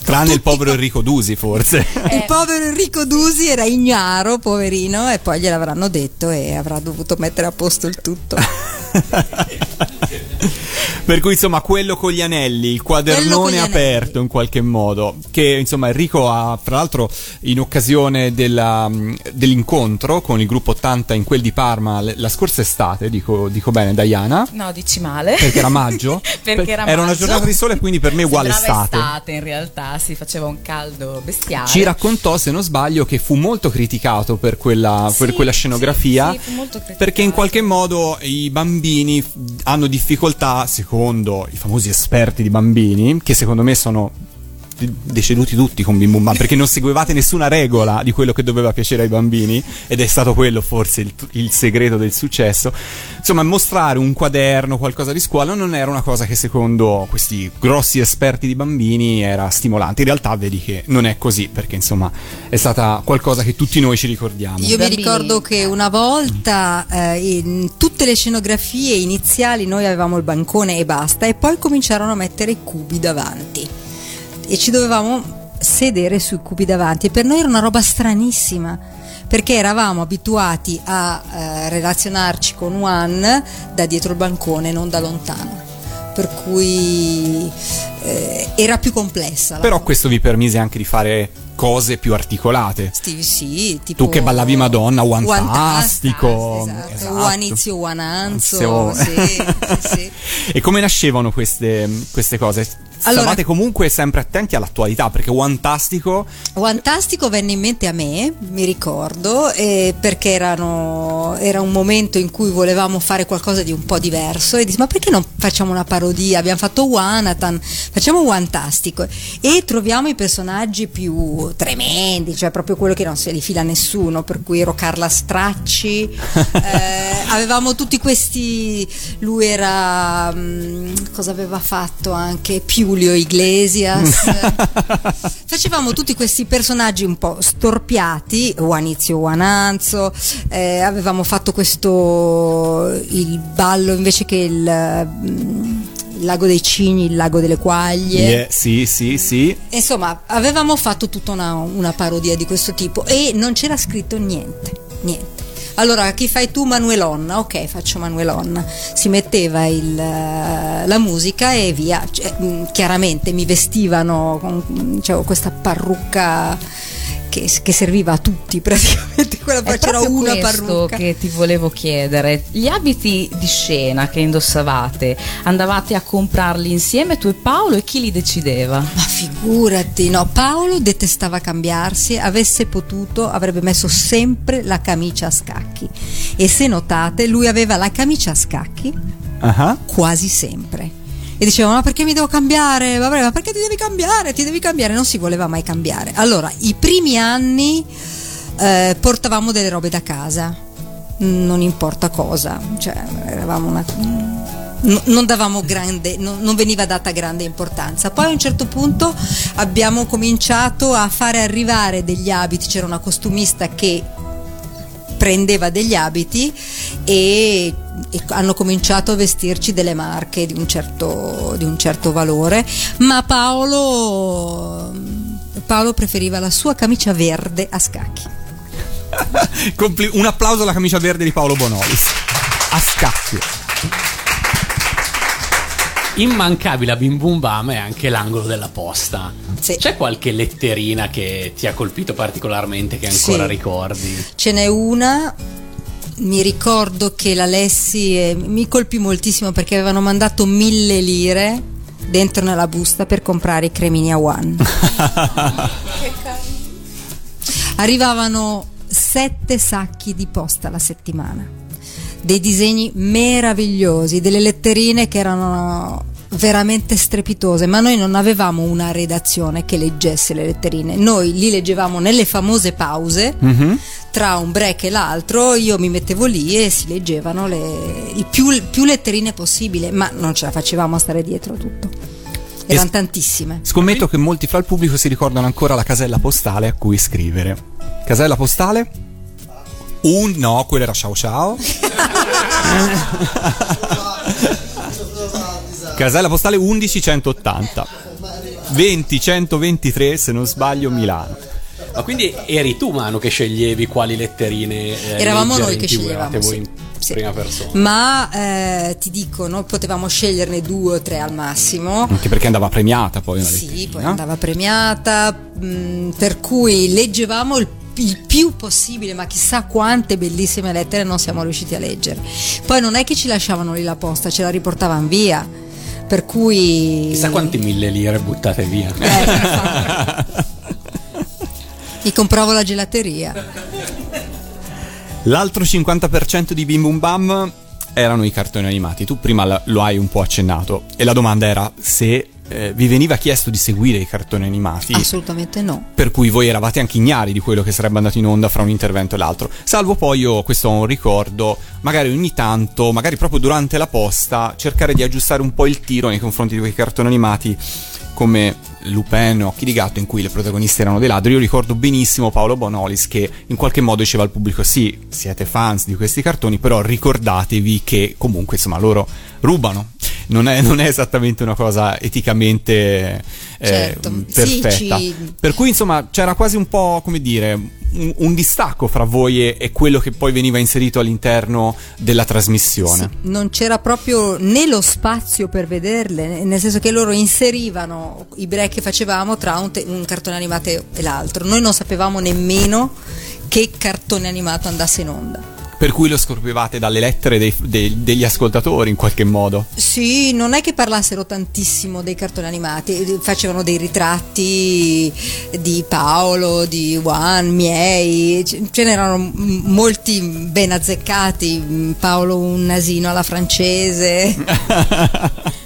Tranne il povero Enrico Dusi, forse. <laughs> il povero Enrico Dusi era ignaro, poverino, e poi gliel'avranno detto e avrà dovuto mettere a posto il tutto. <laughs> per cui insomma quello con gli anelli, il quadernone aperto in qualche modo, che insomma Enrico ha tra l'altro in occasione della- dell'incontro con il gruppo 80 in quel di Parma la scorsa estate, dico, dico bene Diana, No, dici male. perché era maggio, <laughs> Perché Per- era una maggio. giornata di sole quindi per me è uguale estate. estate in realtà, si faceva un caldo bestiale. Ci raccontò, se non sbaglio, che fu molto criticato per quella, per Sì, quella scenografia. sì, sì, perché in qualche modo i bambini hanno difficoltà, secondo i famosi esperti di bambini, che secondo me sono deceduti tutti con Bim Bum Bam perché non seguivate nessuna regola di quello che doveva piacere ai bambini ed è stato quello forse il, il segreto del successo. Insomma mostrare un quaderno qualcosa di scuola non era una cosa che secondo questi grossi esperti di bambini era stimolante. In realtà vedi che non è così perché insomma è stata qualcosa che tutti noi ci ricordiamo. Io mi bambini, ricordo che una volta eh, in tutte le scenografie iniziali noi avevamo il bancone e basta e poi cominciarono a mettere i cubi davanti e ci dovevamo sedere sui cubi davanti e per noi era una roba stranissima perché eravamo abituati a eh, relazionarci con Juan da dietro il bancone, non da lontano. Per cui eh, era più complessa. però questo vi permise anche di fare cose più articolate Sì, sì, tipo Tu che ballavi Madonna, Fantastico. Fantastico, esatto. Esatto. Juanizio Juananzo, Siamo- sì, sì, sì. <laughs> e come nascevano queste, queste cose? Allora- Stavate comunque sempre attenti all'attualità perché Fantastico Fantastico venne in mente a me, mi ricordo, eh, perché erano- era un momento in cui volevamo fare qualcosa di un po' diverso e dissi ma perché non facciamo una parodia? Abbiamo fatto Wanatan, facciamo Fantastico e troviamo i personaggi più tremendi, cioè proprio quello che non se li fila nessuno, per cui ero Carla Stracci, <laughs> eh, avevamo tutti questi, lui era, mm, cosa aveva fatto anche? Giulio Iglesias. <laughs> Facevamo tutti questi personaggi un po' storpiati, Juanizio Juananzo, eh, avevamo fatto questo, il ballo invece che il... mm, il lago dei cigni, il lago delle quaglie. Yeah, sì, sì, sì. Insomma, avevamo fatto tutta una, una parodia di questo tipo e non c'era scritto niente, niente. Allora, chi fai tu Manuelonna? Ok, faccio Manuelonna. Si metteva il, eh, la musica e via. Cioè, mh, chiaramente mi vestivano con cioè, questa parrucca che, che serviva a tutti <laughs> praticamente. Quella È c'era una questo parrucca. che ti volevo chiedere. Gli abiti di scena che indossavate, andavate a comprarli insieme tu e Paolo e chi li decideva? Ma figurati, no, Paolo detestava cambiarsi, avesse potuto avrebbe messo sempre la camicia a scacchi e se notate lui aveva la camicia a scacchi Ah, quasi sempre. E diceva: Ma perché mi devo cambiare? Vabbè, ma perché ti devi cambiare? Ti devi cambiare. Non si voleva mai cambiare. Allora, i primi anni eh, portavamo delle robe da casa, non importa cosa, cioè eravamo una. Non davamo grande, non veniva data grande importanza. Poi a un certo punto abbiamo cominciato a fare arrivare degli abiti. C'era una costumista che prendeva degli abiti e, e hanno cominciato a vestirci delle marche di un certo, di un certo valore, ma Paolo, Paolo preferiva la sua camicia verde a scacchi. <laughs> Un applauso alla camicia verde di Paolo Bonolis. A scacchi. Immancabile a Bim Bum Bam è anche l'angolo della posta. Sì. C'è qualche letterina che ti ha colpito particolarmente che ancora Sì. ricordi? Ce n'è una, mi ricordo che la lessi e mi colpì moltissimo perché avevano mandato mille lire dentro nella busta per comprare i cremini a One. <laughs> Arrivavano sette sacchi di posta alla settimana, dei disegni meravigliosi, delle letterine che erano veramente strepitose, ma noi non avevamo una redazione che leggesse le letterine, noi li leggevamo nelle famose pause Mhm. tra un break e l'altro, io mi mettevo lì e si leggevano le, i più, più letterine possibile, ma non ce la facevamo a stare dietro tutto. Erano tantissime. Scommetto che molti fra il pubblico si ricordano ancora la casella postale a cui scrivere. Casella postale? Un no, quella era ciao ciao. casella postale 11180. 20123 se non sbaglio Milano. Ma quindi eri tu, Manu, che sceglievi quali letterine eh, Eravamo noi che sceglievamo, eravate voi sì. in Sì. prima persona. Ma eh, ti dico, noi potevamo sceglierne due o tre al massimo. Anche perché andava premiata poi una Sì, letterina. poi andava premiata, mh, per cui leggevamo il, il più possibile, ma chissà quante bellissime lettere non siamo riusciti a leggere. Poi non è che ci lasciavano lì la posta, ce la riportavano via. Per cui. Chissà quante mille lire buttate via. Eh. Mi compravo la gelateria. L'altro 50% di Bim Bum Bam erano i cartoni animati. Tu prima lo hai un po' accennato e la domanda era se eh, vi veniva chiesto di seguire i cartoni animati. Assolutamente no. per cui voi eravate anche ignari di quello che sarebbe andato in onda fra un intervento e l'altro. Salvo poi io, questo ho un ricordo, magari ogni tanto, magari proprio durante la posta, cercare di aggiustare un po' il tiro nei confronti di quei cartoni animati come Lupin o Occhi di Gatto in cui le protagoniste erano dei ladri. Io ricordo benissimo Paolo Bonolis che in qualche modo diceva al pubblico sì, siete fans di questi cartoni, però ricordatevi che comunque insomma loro rubano. Non è, non è esattamente una cosa eticamente eh, Certo, sì, perfetta. ci- Per cui insomma c'era quasi un po' come dire un, un distacco fra voi e, e quello che poi veniva inserito all'interno della trasmissione. non c'era proprio né lo spazio per vederle, nel senso che loro inserivano i break che facevamo tra un, te- un cartone animato e l'altro. Noi non sapevamo nemmeno che cartone animato andasse in onda. Per cui lo scorpivate dalle lettere dei- dei- degli ascoltatori in qualche modo. Sì, non è che parlassero tantissimo dei cartoni animati, facevano dei ritratti di Paolo, di Juan, miei, ce n'erano molti ben azzeccati, Paolo un nasino alla francese. <laughs>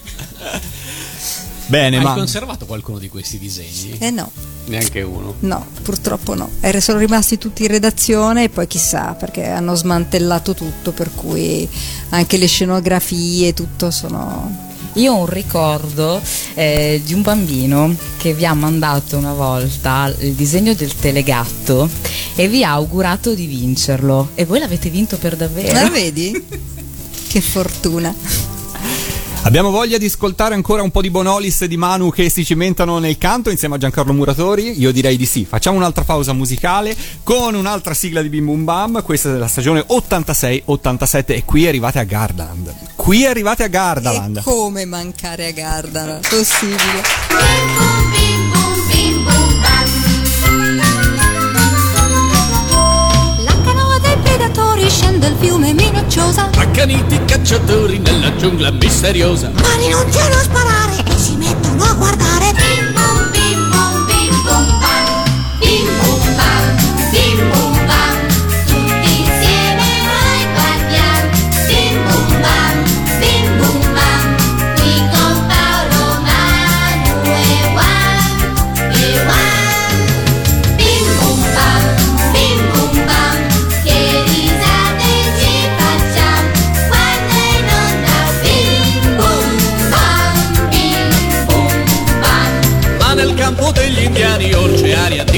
Bene, Hai ma conservato qualcuno di questi disegni? Eh no. Neanche uno. No, purtroppo no. Er- sono rimasti tutti in redazione e poi chissà perché hanno smantellato tutto, per cui anche le scenografie, tutto sono... Io ho un ricordo eh, di un bambino che vi ha mandato una volta il disegno del telegatto e vi ha augurato di vincerlo. E voi l'avete vinto per davvero. La vedi? che fortuna. Abbiamo voglia di ascoltare ancora un po' di Bonolis e di Manu che si cimentano nel canto insieme a Giancarlo Muratori? Io direi di sì. Facciamo un'altra pausa musicale con un'altra sigla di Bim Bum Bam. Questa è della stagione 86-87 e qui arrivate a Gardaland. Qui arrivate a Gardaland. E come mancare a Gardana? Possibile. Bim bum bim scende il fiume minacciosa. Accaniti cacciatori nella giungla misteriosa. Ma rinunciano a sparare e si mettono a guardare.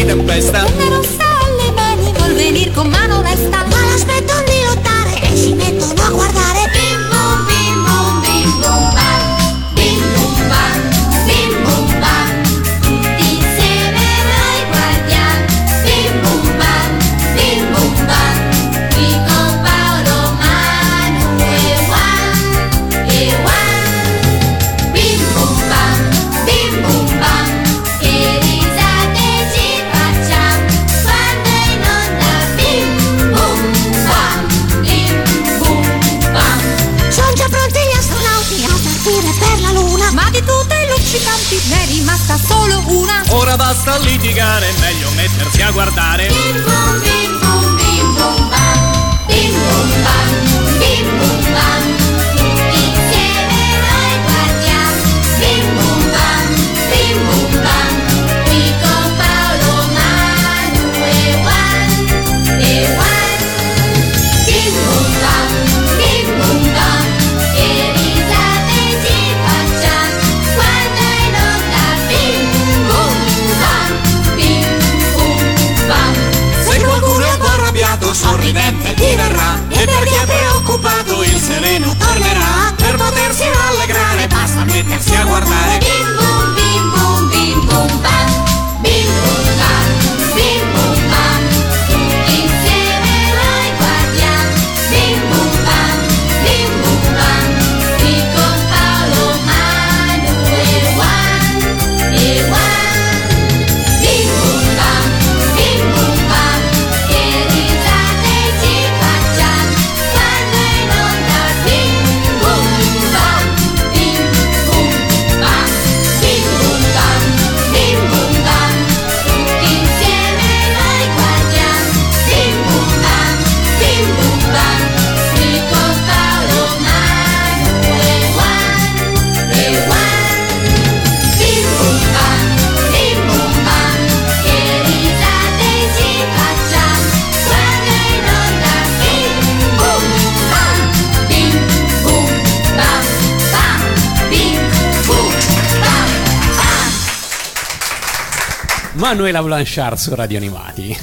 freedom by sound. Basta litigare, è meglio mettersi a guardare. Diverrà. E per chi è preoccupato, il sereno tornerà. Per potersi rallegrare, basta mettersi a guardare. Manuela Blanchard su Radio Animati.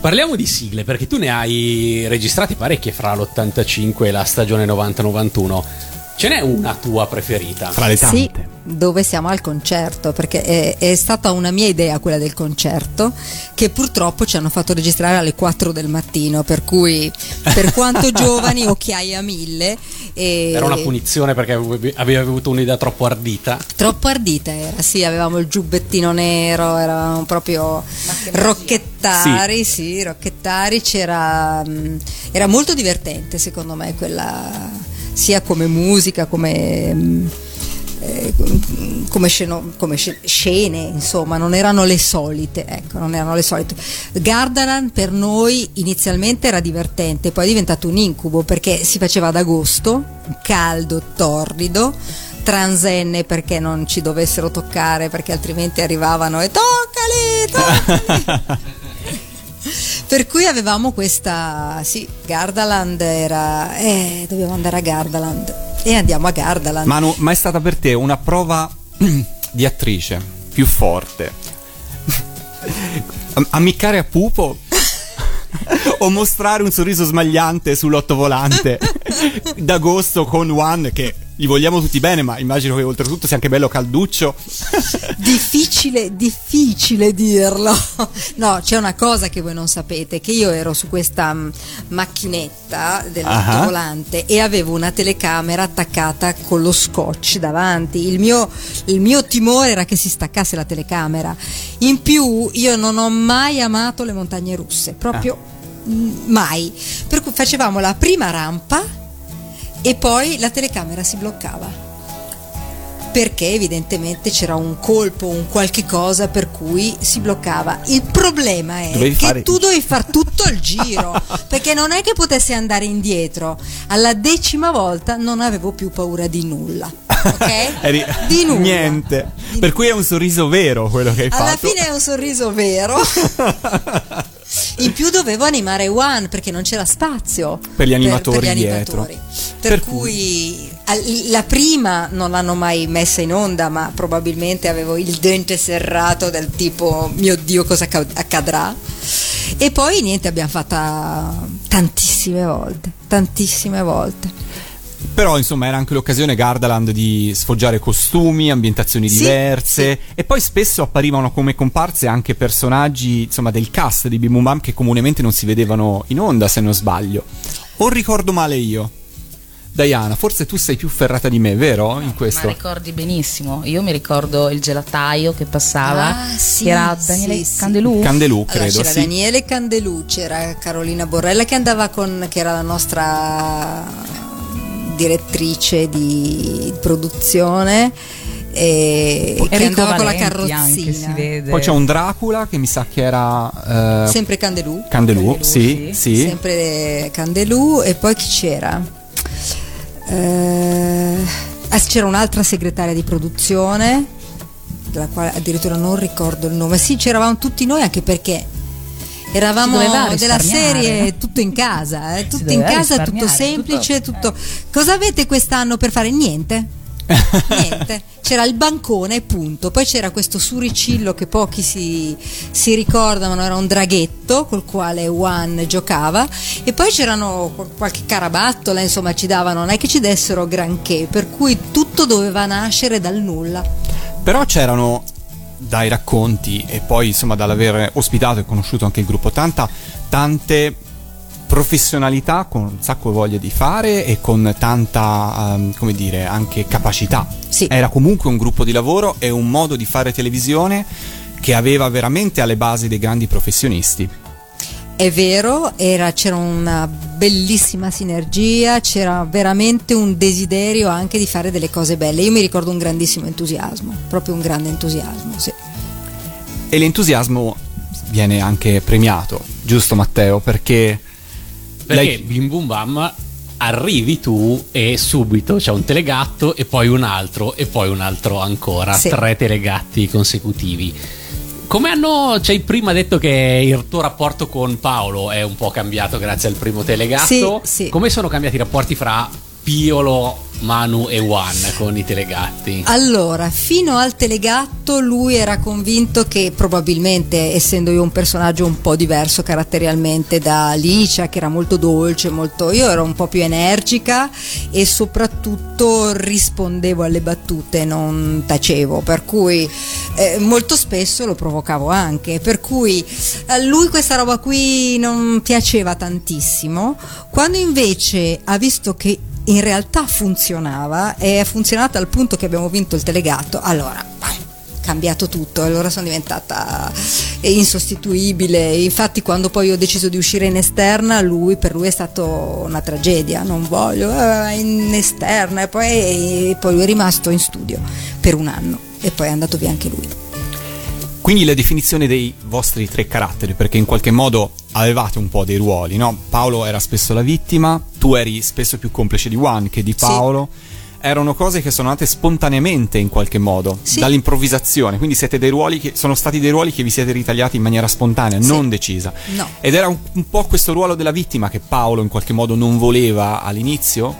Parliamo di sigle perché tu ne hai registrati parecchie fra l'85 e la stagione 90-91. Ce n'è una tua preferita? Fra le tante. Sì, dove siamo al concerto, perché è, è stata una mia idea quella del concerto, che purtroppo ci hanno fatto registrare alle 4 del mattino, per cui per quanto <laughs> giovani, occhiaie a mille. E Era una punizione perché avevi avuto un'idea troppo ardita. Troppo ardita era, sì, avevamo il giubbettino nero, eravamo proprio rocchettari, sì. rocchettari, c'era, mm, era molto divertente secondo me quella, sia come musica, come... eh, come, sceno- come sce- scene, insomma, non erano le solite, ecco, non erano le solite. Gardaland per noi inizialmente era divertente, poi è diventato un incubo perché si faceva ad agosto, caldo, torrido, transenne perché non ci dovessero toccare, perché altrimenti arrivavano e toccali, toccali. <laughs> Per cui avevamo questa, sì, Gardaland era, eh, dobbiamo andare a Gardaland e andiamo a Gardaland. Manu, ma è stata per te una prova <clears throat> di attrice più forte? <laughs> Am- Ammiccare a pupo? <laughs> o mostrare un sorriso smagliante sull'ottovolante <laughs> d'agosto con Juan che gli vogliamo tutti bene ma immagino che oltretutto sia anche bello calduccio <laughs> difficile, difficile dirlo. No, c'è una cosa che voi non sapete, che io ero su questa mm, macchinetta dell'autovolante e avevo una telecamera attaccata con lo scotch davanti. Il mio, il mio timore era che si staccasse la telecamera. In più io non ho mai amato le montagne russe, proprio mm, mai. Per cui facevamo la prima rampa e poi la telecamera si bloccava perché evidentemente c'era un colpo, un qualche cosa per cui si bloccava. Il problema è Dovevi che fare- tu dovevi fare tutto il giro, <laughs> perché non è che potessi andare indietro. Alla decima volta non avevo più paura di nulla. Ok? <laughs> Eri- Di nulla. niente Di per cui è un sorriso vero quello che hai Alla fatto fine è un sorriso vero. <laughs> In più dovevo animare One perché non c'era spazio Per gli animatori per gli dietro. animatori. Per, Per cui al- la prima non l'hanno mai messa in onda, ma probabilmente avevo il dente serrato del tipo mio Dio cosa acca- accadrà. E poi niente, abbiamo fatta tantissime volte, tantissime volte. Però insomma era anche l'occasione Gardaland di sfoggiare costumi, ambientazioni Sì, diverse e poi spesso apparivano come comparse anche personaggi insomma del cast di Bim Bum Bam che comunemente non si vedevano in onda se non sbaglio. O ricordo male io? Diana, forse tu sei più ferrata di me, vero? In questo? Ma ricordi benissimo. Io mi ricordo il gelataio che passava, Ah, sì, che era sì, Daniele sì. Candelù. Candelù, Allora, credo, c'era sì. Daniele Candelù, c'era Carolina Borrella che andava con, che era la nostra direttrice di produzione e che andava con la Valenti anche, si carrozzina. vede. Poi c'è un Dracula che mi sa che era... eh, Sempre Candelù. Candelù, sì, sì. sì. Sempre Candelù e poi chi c'era? Eh, ah, c'era un'altra segretaria di produzione, della quale addirittura non ricordo il nome. Sì, c'eravamo tutti noi anche perché eravamo della serie tutto in casa, eh, tutto in casa, tutto semplice, tutto-. Cosa avete quest'anno per fare? Niente. <laughs> Niente, c'era il bancone, punto. Poi c'era questo suricillo che pochi si, si ricordano, era un draghetto col quale Juan giocava. E poi c'erano qual- qualche carabattola, insomma, ci davano, non è che ci dessero granché, per cui tutto doveva nascere dal nulla. Però c'erano dai racconti e poi insomma dall'aver ospitato e conosciuto anche il gruppo Tanta tante professionalità con un sacco di voglia di fare e con tanta ehm, come dire anche capacità Sì. era comunque un gruppo di lavoro e un modo di fare televisione che aveva veramente alle basi dei grandi professionisti È vero, era- c'era una bellissima sinergia, c'era veramente un desiderio anche di fare delle cose belle. Io mi ricordo un grandissimo entusiasmo, proprio un grande entusiasmo, sì. e l'entusiasmo viene anche premiato giusto Matteo perché Perché lei- Bim Bum Bam arrivi tu e subito c'è un telegatto e poi un altro e poi un altro ancora, Sì. tre telegatti consecutivi. Come hanno, ci hai prima detto che il tuo rapporto con Paolo è un po' cambiato grazie al primo telegatto. Sì, sì. Come sono cambiati i rapporti fra Piolo, Manu e Juan con i telegatti? Allora, fino al telegatto lui era convinto che probabilmente, essendo io un personaggio un po' diverso caratterialmente da Licia, che era molto dolce, molto... io ero un po' più energica e soprattutto rispondevo alle battute, non tacevo, per cui eh, molto spesso lo provocavo anche, per cui a lui questa roba qui non piaceva tantissimo, quando invece ha visto che in realtà funzionava e è funzionata al punto che abbiamo vinto il telegatto, allora cambiato tutto, allora sono diventata insostituibile. Infatti, quando poi ho deciso di uscire in esterna, lui per lui è stato una tragedia. Non voglio eh, in esterna, e poi, poi lui è rimasto in studio per un anno e poi è andato via anche lui. Quindi la definizione dei vostri tre caratteri, perché in qualche modo avevate un po' dei ruoli, no? Paolo era spesso la vittima, tu eri spesso più complice di Juan che di Paolo. Erano cose che sono nate spontaneamente in qualche modo, Sì. dall'improvvisazione. Quindi siete dei ruoli che sono stati dei ruoli che vi siete ritagliati in maniera spontanea, Sì. non decisa. No. Ed era un, un po' questo ruolo della vittima che Paolo in qualche modo non voleva all'inizio.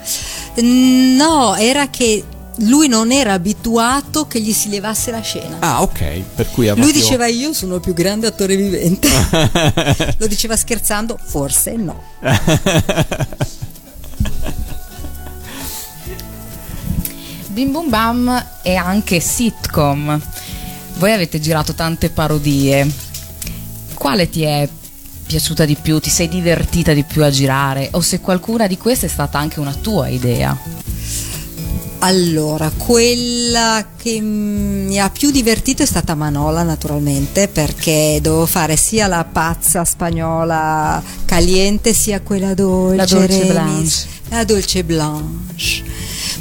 No, era che lui non era abituato che gli si levasse la scena. Ah, ok, per cui ha Lui diceva io sono il più grande attore vivente. <laughs> Lo diceva scherzando? Forse no. <laughs> Bim Bum Bam è anche sitcom. Voi avete girato tante parodie. Quale ti è piaciuta di più? Ti sei divertita di più a girare? O se qualcuna di queste è stata anche una tua idea? Allora, quella che mi ha più divertito è stata Manola, naturalmente, perché dovevo fare sia la pazza spagnola caliente, sia quella dolce, La dolce blanche. la dolce blanche.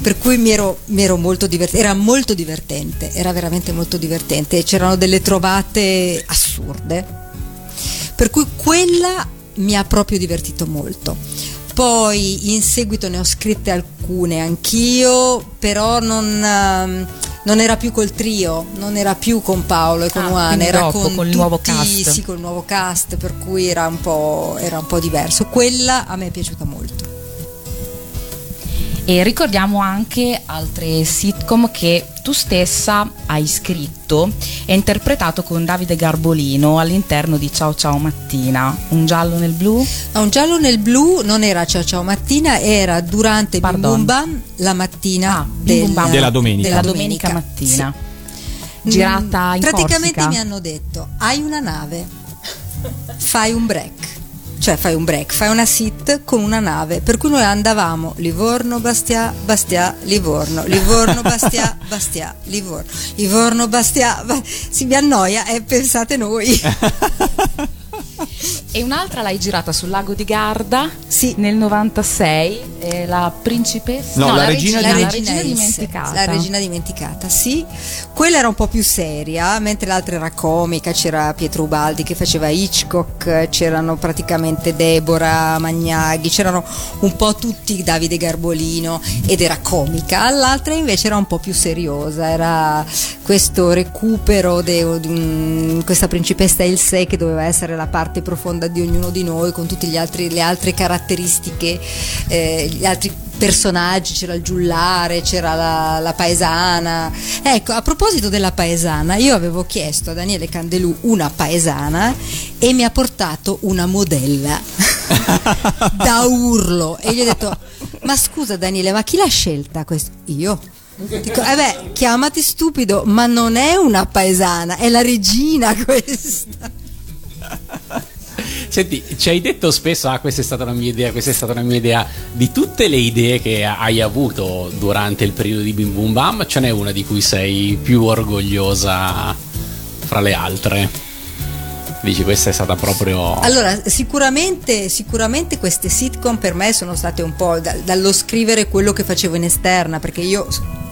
Per cui mi ero, mi ero molto divertente, era molto divertente, era veramente molto divertente. C'erano delle trovate assurde. Per cui quella mi ha proprio divertito molto. Poi in seguito ne ho scritte alcune anch'io, però non, ehm, non era più col trio, non era più con Paolo e con Ah, Juan, era dopo, con col tutti, nuovo cast. Sì, col nuovo cast, per cui era un, po', era un po' diverso. Quella a me è piaciuta molto. E ricordiamo anche altre sitcom che tu stessa hai scritto e interpretato con Davide Garbolino all'interno di Ciao Ciao Mattina. Un giallo nel blu? A un giallo nel blu non era ciao ciao mattina, era durante Bim Bam la mattina Ah, Bam. Della domenica. Della domenica mattina. Girata Mm, in Praticamente Corsica. mi hanno detto: hai una nave, fai un break. Cioè fai un break, fai una sit con una nave, per cui noi andavamo Livorno, Bastia, Bastia, Livorno, Livorno, Bastia, <laughs> Bastia, Livorno, Livorno, Bastia, Ba- si mi annoia e pensate noi. <laughs> E un'altra l'hai girata sul lago di Garda Sì. nel 96, eh, la principessa No, la regina regina, di- la regina dimenticata. La regina dimenticata, sì. Quella era un po' più seria, mentre l'altra era comica. C'era Pietro Ubaldi che faceva Hitchcock, c'erano praticamente Deborah Magnaghi, c'erano un po' tutti Davide Garbolino ed era comica. L'altra invece era un po' più seriosa, era questo recupero de- di questa principessa Ilse che doveva essere la parte profonda di ognuno di noi con tutte le altre caratteristiche, eh, gli altri personaggi, c'era il giullare, c'era la, la paesana. Ecco, a proposito della paesana, io avevo chiesto a Daniele Candelù una paesana e mi ha portato una modella <laughs> da urlo e gli ho detto "Ma scusa Daniele, ma chi l'ha scelta questa?" Io Dico, eh beh, chiamati stupido, ma non è una paesana, è la regina questa. <laughs> Senti, ci hai detto spesso, ah, questa è stata una mia idea, questa è stata una mia idea. Di tutte le idee che hai avuto durante il periodo di Bim Bum Bam, ce n'è una di cui sei più orgogliosa fra le altre? Dici, questa è stata proprio... Allora, sicuramente, sicuramente queste sitcom per me sono state un po' da- dallo scrivere quello che facevo in esterna, perché io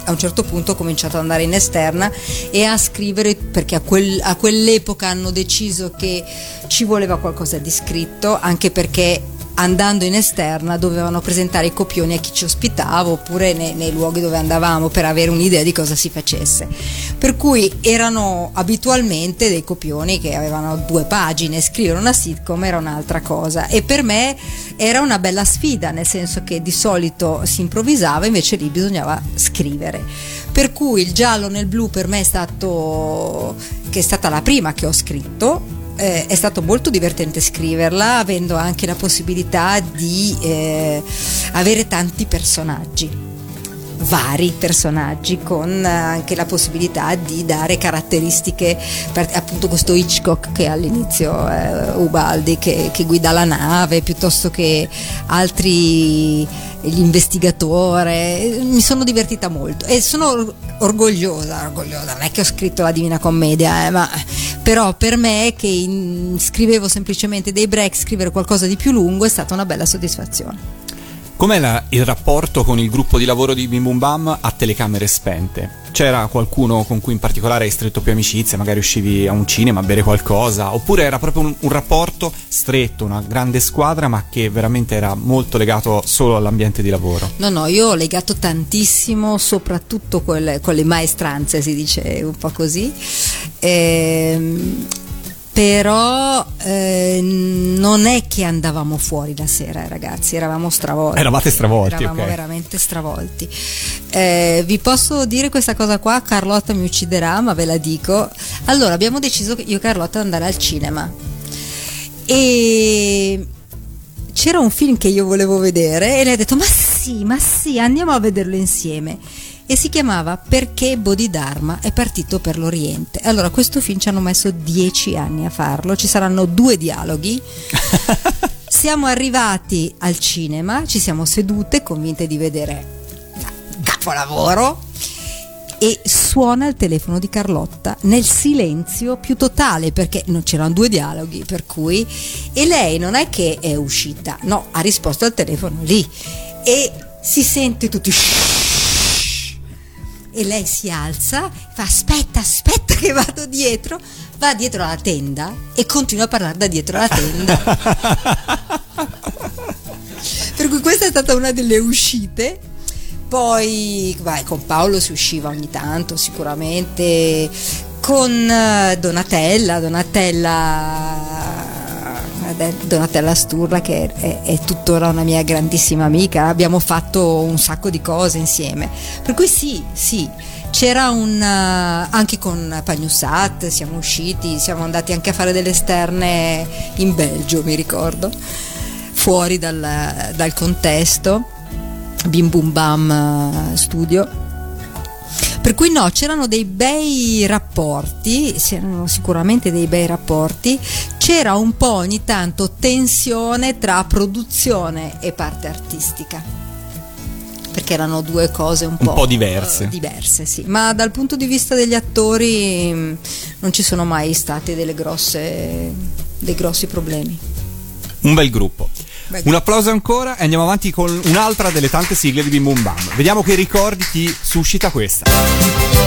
a un certo punto ho cominciato ad andare in esterna e a scrivere perché a, quel- a quell'epoca hanno deciso che ci voleva qualcosa di scritto, anche perché andando in esterna dovevano presentare i copioni a chi ci ospitava oppure nei, nei luoghi dove andavamo per avere un'idea di cosa si facesse. Per cui erano abitualmente dei copioni che avevano due pagine, scrivere una sitcom era un'altra cosa e per me era una bella sfida, nel senso che di solito si improvvisava, invece lì bisognava scrivere. Per cui il giallo nel blu per me è stato che è stata la prima che ho scritto eh, è stato molto divertente scriverla, avendo anche la possibilità di eh, avere tanti personaggi vari personaggi con eh, anche la possibilità di dare caratteristiche per, appunto questo Hitchcock che all'inizio è Ubaldi che, che guida la nave piuttosto che altri l'investigatore mi sono divertita molto. E sono or- orgogliosa orgogliosa. Non è che ho scritto la Divina Commedia eh, ma però per me che in- scrivevo semplicemente dei break scrivere qualcosa di più lungo è stata una bella soddisfazione. Com'è la- il rapporto con il gruppo di lavoro di Bim Bum Bam a telecamere spente? C'era qualcuno con cui in particolare hai stretto più amicizia, magari uscivi a un cinema a bere qualcosa, oppure era proprio un, un rapporto stretto, una grande squadra, ma che veramente era molto legato solo all'ambiente di lavoro? No, no, io ho legato tantissimo, soprattutto con le, con le maestranze, si dice un po' così. Ehm, però eh, non è che andavamo fuori la sera, ragazzi, eravamo stravolti. Eravate stravolti, Eravamo ok. veramente stravolti. Eh, vi posso dire questa cosa qua, Carlotta mi ucciderà, ma ve la dico. Allora, abbiamo deciso che io e Carlotta andare al cinema. E c'era un film che io volevo vedere e lei ha detto ma sì, ma sì, andiamo a vederlo insieme. E si chiamava Perché Bodhidharma è partito per l'Oriente. Allora, questo film ci hanno messo dieci anni a farlo, ci saranno due dialoghi. <laughs> siamo arrivati al cinema, ci siamo sedute convinte di vedere capolavoro e suona il telefono di Carlotta nel silenzio più totale perché non c'erano due dialoghi per cui e lei non è che è uscita no ha risposto al telefono lì e si sente tutti e lei si alza fa aspetta aspetta che vado dietro va dietro alla tenda e continua a parlare da dietro alla tenda. <laughs> Per cui questa è stata una delle uscite. Poi vai, con Paolo si usciva ogni tanto sicuramente. Con eh, Donatella Donatella Donatella Sturla che è, è tuttora una mia grandissima amica abbiamo fatto un sacco di cose insieme per cui sì sì c'era un eh, anche con Pagnussat siamo usciti siamo andati anche a fare delle esterne in Belgio mi ricordo fuori dal, dal contesto Bim Bum Bam eh, Studio. Per cui no, c'erano dei bei rapporti, c'erano sicuramente dei bei rapporti, c'era un po' ogni tanto tensione tra produzione e parte artistica perché erano due cose un, un po', po', diverse. Eh, diverse sì. Ma dal punto di vista degli attori mm, non ci sono mai stati grosse, dei grossi problemi. Un bel gruppo. Un applauso ancora e andiamo avanti con un'altra delle tante sigle di Bim Bum Bam. Vediamo che ricordi ti suscita questa.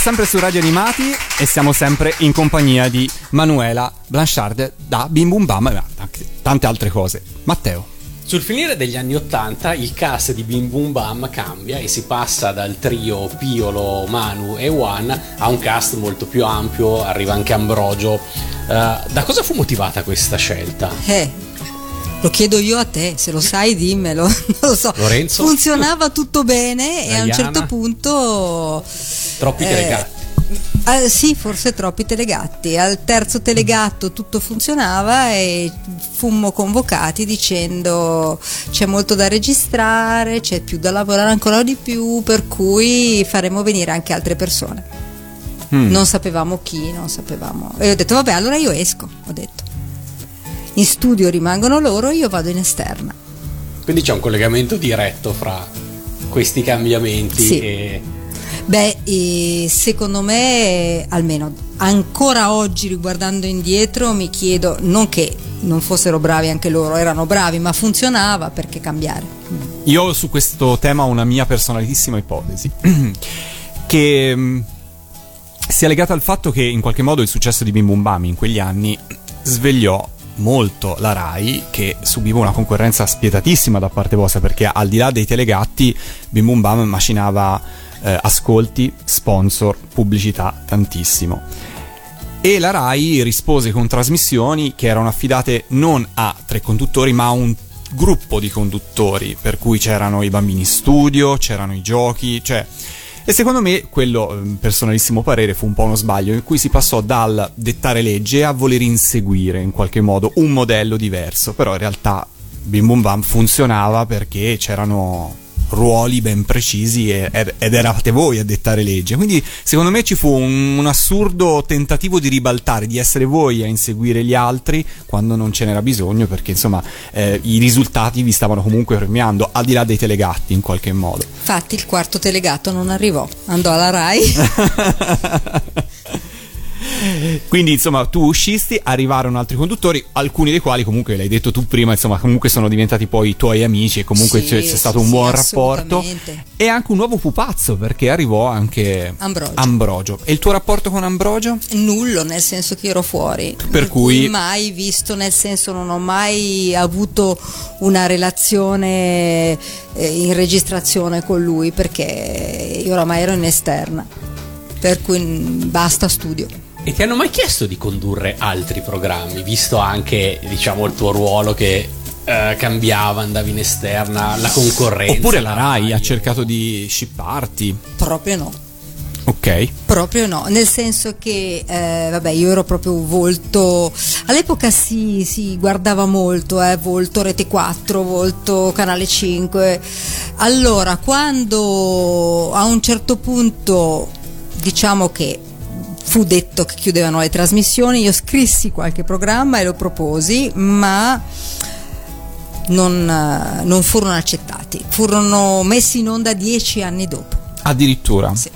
sempre su Radio Animati e siamo sempre in compagnia di Manuela Blanchard da Bim Bum Bam e tante altre cose. Matteo. Sul finire degli anni Ottanta il cast di Bim Bum Bam cambia e si passa dal trio Piolo, Manu e Juan a un cast molto più ampio, arriva anche Ambrogio. Uh, da cosa fu motivata questa scelta? Eh, lo chiedo io a te, se lo sai dimmelo, <laughs> non lo so. Lorenzo? Funzionava tutto bene Diana. e a un certo punto... Troppi eh, telegatti. Eh, sì, forse troppi telegatti. Al terzo telegatto tutto funzionava e fummo convocati dicendo c'è molto da registrare, c'è più da lavorare ancora di più, per cui faremo venire anche altre persone. Mm. Non sapevamo chi, non sapevamo. E ho detto vabbè, allora io esco, ho detto in studio rimangono loro, io vado in esterna. Quindi c'è un collegamento diretto fra questi cambiamenti sì. e... Beh, secondo me, almeno ancora oggi riguardando indietro, mi chiedo, non che non fossero bravi anche loro, erano bravi, ma funzionava perché cambiare. Io su questo tema ho una mia personalissima ipotesi, <clears throat> che mm, sia legata al fatto che in qualche modo il successo di Bim Bum Bami in quegli anni svegliò molto la RAI che subiva una concorrenza spietatissima da parte vostra perché al di là dei telegatti Bim Bum Bam macinava eh, ascolti, sponsor, pubblicità tantissimo. E la RAI rispose con trasmissioni che erano affidate non a tre conduttori ma a un gruppo di conduttori per cui c'erano i bambini in studio, c'erano i giochi, cioè e secondo me quello, eh, personalissimo parere, fu un po' uno sbaglio in cui si passò dal dettare legge a voler inseguire in qualche modo un modello diverso, però in realtà Bim Bum Bam funzionava perché c'erano ruoli ben precisi e- ed eravate voi a dettare legge. Quindi secondo me ci fu un, un assurdo tentativo di ribaltare, di essere voi a inseguire gli altri quando non ce n'era bisogno perché insomma eh, i risultati vi stavano comunque premiando al di là dei telegatti in qualche modo. Infatti il quarto telegato non arrivò, andò alla RAI. <laughs> Quindi, insomma, tu uscisti, arrivarono altri conduttori, alcuni dei quali, comunque, l'hai detto tu prima, insomma, comunque sono diventati poi i tuoi amici e comunque Sì, c'è, c'è sì, stato un sì, buon rapporto. E anche un nuovo pupazzo, perché arrivò anche Ambrogio. Ambrogio. E il tuo rapporto con Ambrogio? Nullo, nel senso che ero fuori. Per cui- mai visto, nel senso non ho mai avuto una relazione eh, in registrazione con lui perché io oramai ero in esterna. Per cui mm, basta studio. E ti hanno mai chiesto di condurre altri programmi, visto anche, diciamo, il tuo ruolo che eh, cambiava, andavi in esterna, la concorrenza? Oppure la Rai ha taglio? cercato di shipparti. Proprio no. Ok. Proprio no, nel senso che eh, vabbè, io ero proprio volto. All'epoca si, si guardava molto, eh, volto Rete 4, volto Canale 5. Allora, quando a un certo punto diciamo che fu detto che chiudevano le trasmissioni, io scrissi qualche programma e lo proposi, ma non, eh, non furono accettati. Furono messi in onda dieci anni dopo. Addirittura. Sì.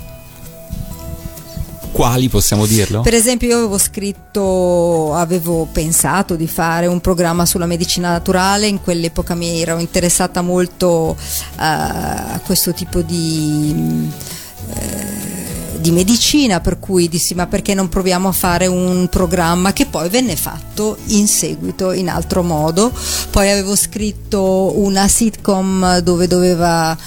Quali possiamo dirlo? Per esempio, io avevo scritto, avevo pensato di fare un programma sulla medicina naturale, in quell'epoca mi ero interessata molto eh, a questo tipo di, eh, di medicina, per cui dissi ma perché non proviamo a fare un programma che poi venne fatto in seguito in altro modo. Poi avevo scritto una sitcom dove doveva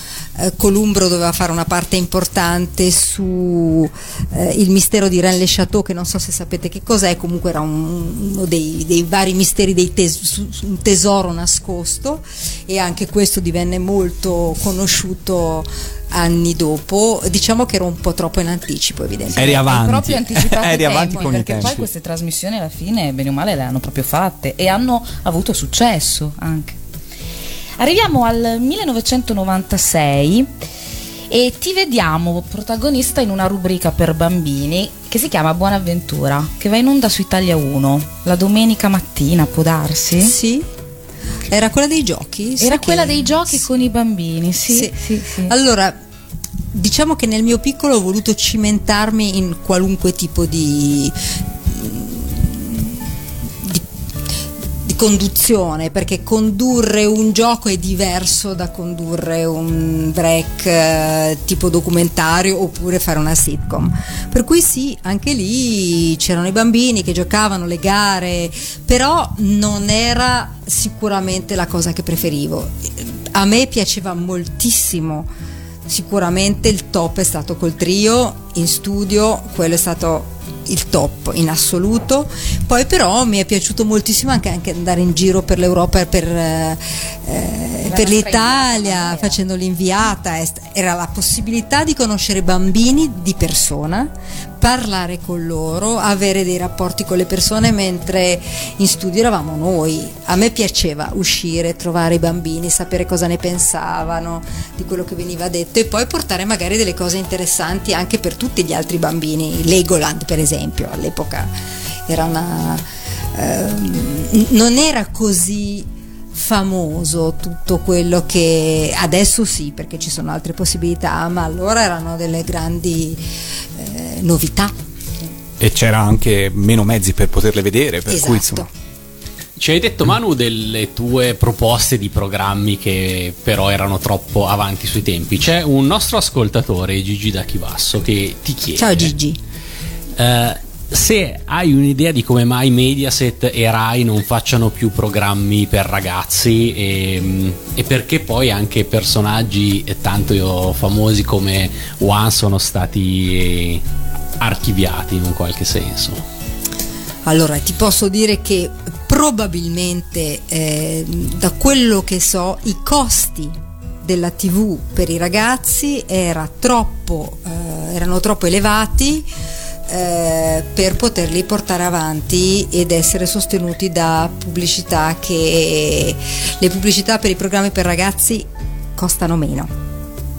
eh, Columbro doveva fare una parte importante su eh, il mistero di Rennes le Chateau, che non so se sapete che cos'è, comunque era un- uno dei, dei vari misteri, dei tes- un tesoro nascosto e anche questo divenne molto conosciuto anni dopo. Diciamo che ero un po' troppo in anticipo, evidentemente. Eri avanti. proprio anticipato <laughs> Eri i avanti tempi, con i perché tempi. poi queste trasmissioni alla fine bene o male le hanno proprio fatte e hanno avuto successo anche arriviamo al 1996 e ti vediamo protagonista in una rubrica per bambini che si chiama Buona Avventura che va in onda su Italia 1 la domenica mattina può darsi? Sì. Era quella dei giochi? Era che- quella dei giochi con i bambini sì, Sì. sì, sì. Allora, diciamo che nel mio piccolo ho voluto cimentarmi in qualunque tipo di, conduzione, perché condurre un gioco è diverso da condurre un break eh, tipo documentario oppure fare una sitcom. Per cui sì, anche lì c'erano i bambini che giocavano le gare, però non era sicuramente la cosa che preferivo. A me piaceva moltissimo sicuramente il top è stato col trio in studio quello è stato il top in assoluto. Poi però mi è piaciuto moltissimo anche, anche andare in giro per l'Europa per, eh, eh, per l'Italia facendo l'inviata era la possibilità di conoscere bambini di persona parlare con loro avere dei rapporti con le persone mentre in studio eravamo noi a me piaceva uscire trovare i bambini sapere cosa ne pensavano di quello che veniva detto e poi portare magari delle cose interessanti anche per tutti gli altri bambini. Legoland, per esempio, all'epoca era una. ehm, non era così famoso tutto quello che adesso sì, perché ci sono altre possibilità, ma allora erano delle grandi eh, novità. E c'era anche meno mezzi per poterle vedere, per cui Esatto. insomma. Ci hai detto Manu delle tue proposte di programmi che però erano troppo avanti sui tempi. C'è un nostro ascoltatore, Gigi da Chivasso, che ti chiede Ciao Gigi. eh, se hai un'idea di come mai Mediaset e Rai non facciano più programmi per ragazzi e, e perché poi anche personaggi tanto famosi come One sono stati archiviati in un qualche senso. Allora, ti posso dire che probabilmente, eh, da quello che so, i costi della TV per i ragazzi era troppo, eh, erano troppo elevati eh, per poterli portare avanti ed essere sostenuti da pubblicità che le pubblicità per i programmi per ragazzi costano meno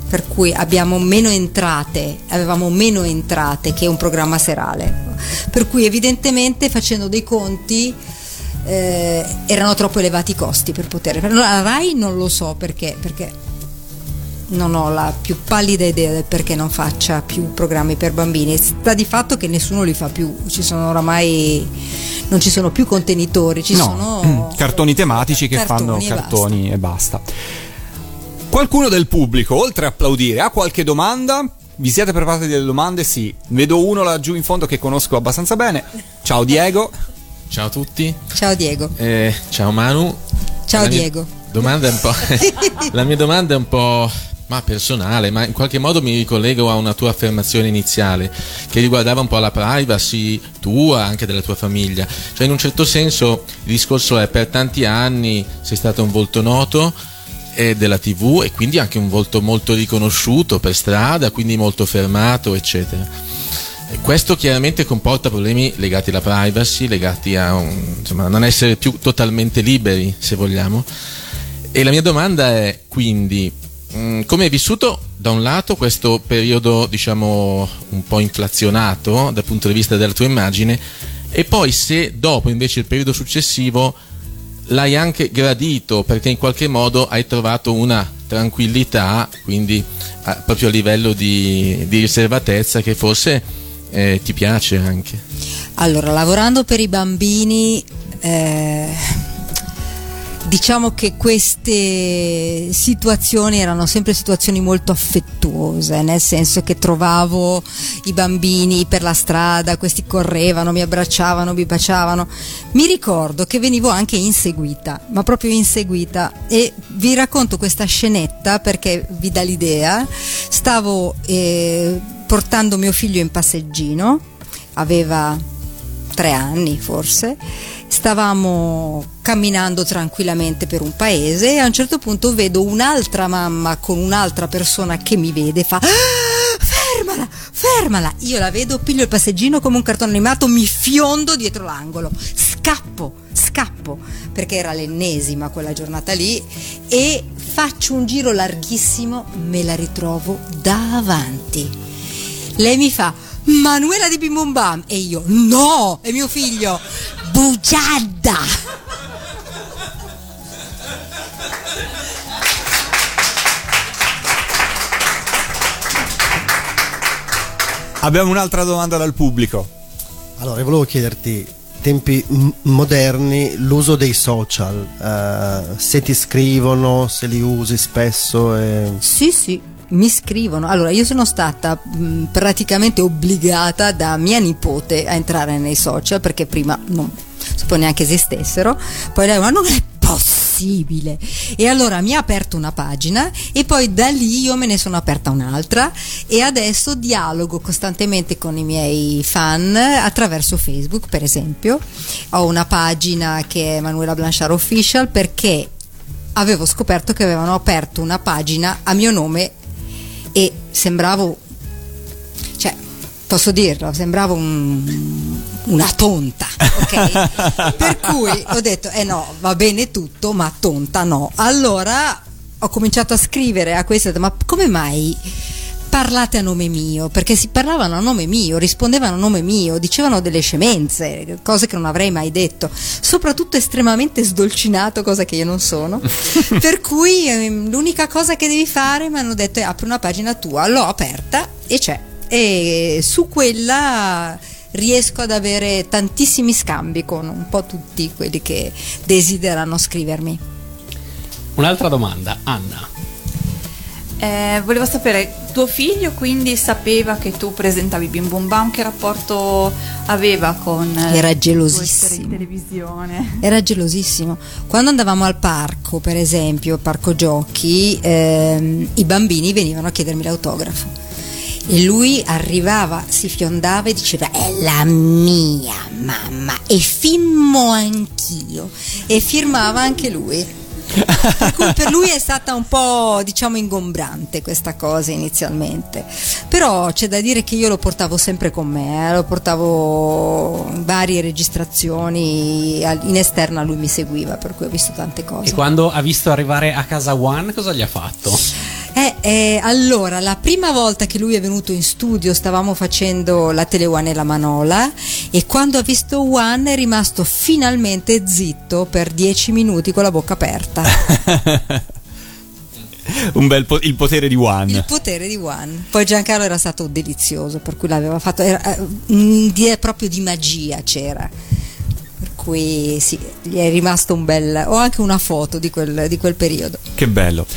per cui abbiamo meno entrate, avevamo meno entrate che un programma serale. Per cui evidentemente facendo dei conti eh, erano troppo elevati i costi per poter. La RAI non lo so perché, perché non ho la più pallida idea del perché non faccia più programmi per bambini. Sta di fatto che nessuno li fa più, ci sono oramai non ci sono più contenitori, ci no, sono <clears throat> cartoni tematici che cartoni fanno e cartoni e basta. Qualcuno del pubblico, oltre a applaudire, ha qualche domanda? Vi siete preparati delle domande? Sì. Vedo uno laggiù in fondo che conosco abbastanza bene. Ciao Diego. Ciao a tutti. Ciao Diego. Eh, ciao Manu. Ciao La mia Diego. Domanda è un po'. <laughs> <laughs> la mia domanda è un po'. Ma personale, ma in qualche modo mi ricollego a una tua affermazione iniziale che riguardava un po' la privacy tua, anche della tua famiglia. Cioè, in un certo senso, il discorso è per tanti anni sei stato un volto noto eh, della TV e quindi anche un volto molto riconosciuto per strada, quindi molto fermato, eccetera. Questo chiaramente comporta problemi legati alla privacy, legati a un- insomma, non essere più totalmente liberi, se vogliamo. E la mia domanda è quindi mh, come hai vissuto da un lato questo periodo, diciamo, un po' inflazionato dal punto di vista della tua immagine e poi se dopo invece il periodo successivo l'hai anche gradito perché in qualche modo hai trovato una tranquillità, quindi a- proprio a livello di, di riservatezza che forse eh, ti piace anche. Allora, lavorando per i bambini, eh, diciamo che queste situazioni erano sempre situazioni molto affettuose, nel senso che trovavo i bambini per la strada, questi correvano, mi abbracciavano, mi baciavano. Mi ricordo che venivo anche inseguita, ma proprio inseguita. E vi racconto questa scenetta perché vi dà l'idea. Stavo eh, portando mio figlio in passeggino, aveva tre anni forse, stavamo camminando tranquillamente per un paese e a un certo punto vedo un'altra mamma con un'altra persona che mi vede e fa "Ah, fermala, fermala, io la vedo, piglio il passeggino come un cartone animato, mi fiondo dietro l'angolo, scappo, scappo, perché era l'ennesima quella giornata lì e faccio un giro larghissimo, me la ritrovo davanti. Lei mi fa Manuela di Bim Bum Bam e io no, è mio figlio. Bugiarda. Abbiamo un'altra domanda dal pubblico. Allora, volevo chiederti, tempi m- moderni, l'uso dei social, eh, se ti scrivono, se li usi spesso. E... Sì, sì, mi scrivono. Allora, io sono stata mh, praticamente obbligata da mia nipote a entrare nei social perché prima non sapevo neanche esistessero. Poi lei, ma non è possibile. E allora mi ha aperto una pagina e poi da lì io me ne sono aperta un'altra e adesso dialogo costantemente con i miei fan attraverso Facebook, per esempio. Ho una pagina che è Manuela Blanchard Official perché avevo scoperto che avevano aperto una pagina a mio nome sembravo cioè posso dirlo sembravo un- una tonta ok? <laughs> Per cui ho detto eh no va bene tutto ma tonta no. Allora ho cominciato a scrivere a questa ma come mai parlate a nome mio, perché si parlavano a nome mio, rispondevano a nome mio, dicevano delle scemenze, cose che non avrei mai detto, soprattutto estremamente sdolcinato, cosa che io non sono. <laughs> per cui ehm, l'unica cosa che devi fare mi hanno detto è apri una pagina tua, l'ho aperta e c'è. E su quella riesco ad avere tantissimi scambi con un po' tutti quelli che desiderano scrivermi. Un'altra domanda, Anna. Eh, volevo sapere, tuo figlio quindi sapeva che tu presentavi Bim Bum Bam, che rapporto aveva con eh, Era gelosissimo. in televisione? Era gelosissimo. Quando andavamo al parco, per esempio, parco giochi, ehm, i bambini venivano a chiedermi l'autografo. E lui arrivava, si fiondava e diceva: È la mia mamma. E firmo anch'io. E firmava anche lui. Per cui per lui è stata un po' diciamo ingombrante questa cosa inizialmente però c'è da dire che io lo portavo sempre con me eh, lo portavo in varie registrazioni in esterna lui mi seguiva per cui ho visto tante E cose quando ha visto arrivare a casa One, cosa gli ha fatto? Eh, eh, allora, la prima volta che lui è venuto in studio stavamo facendo la Tele One e la Manola e quando ha visto One è rimasto finalmente zitto per dieci minuti con la bocca aperta. <laughs> Un bel po- il potere di One. Il potere di One. Poi Giancarlo era stato delizioso, per cui l'aveva fatto, era, eh, proprio di magia c'era. Per cui sì, gli è rimasto un bel... Ho anche una foto di quel, di quel periodo. Che bello.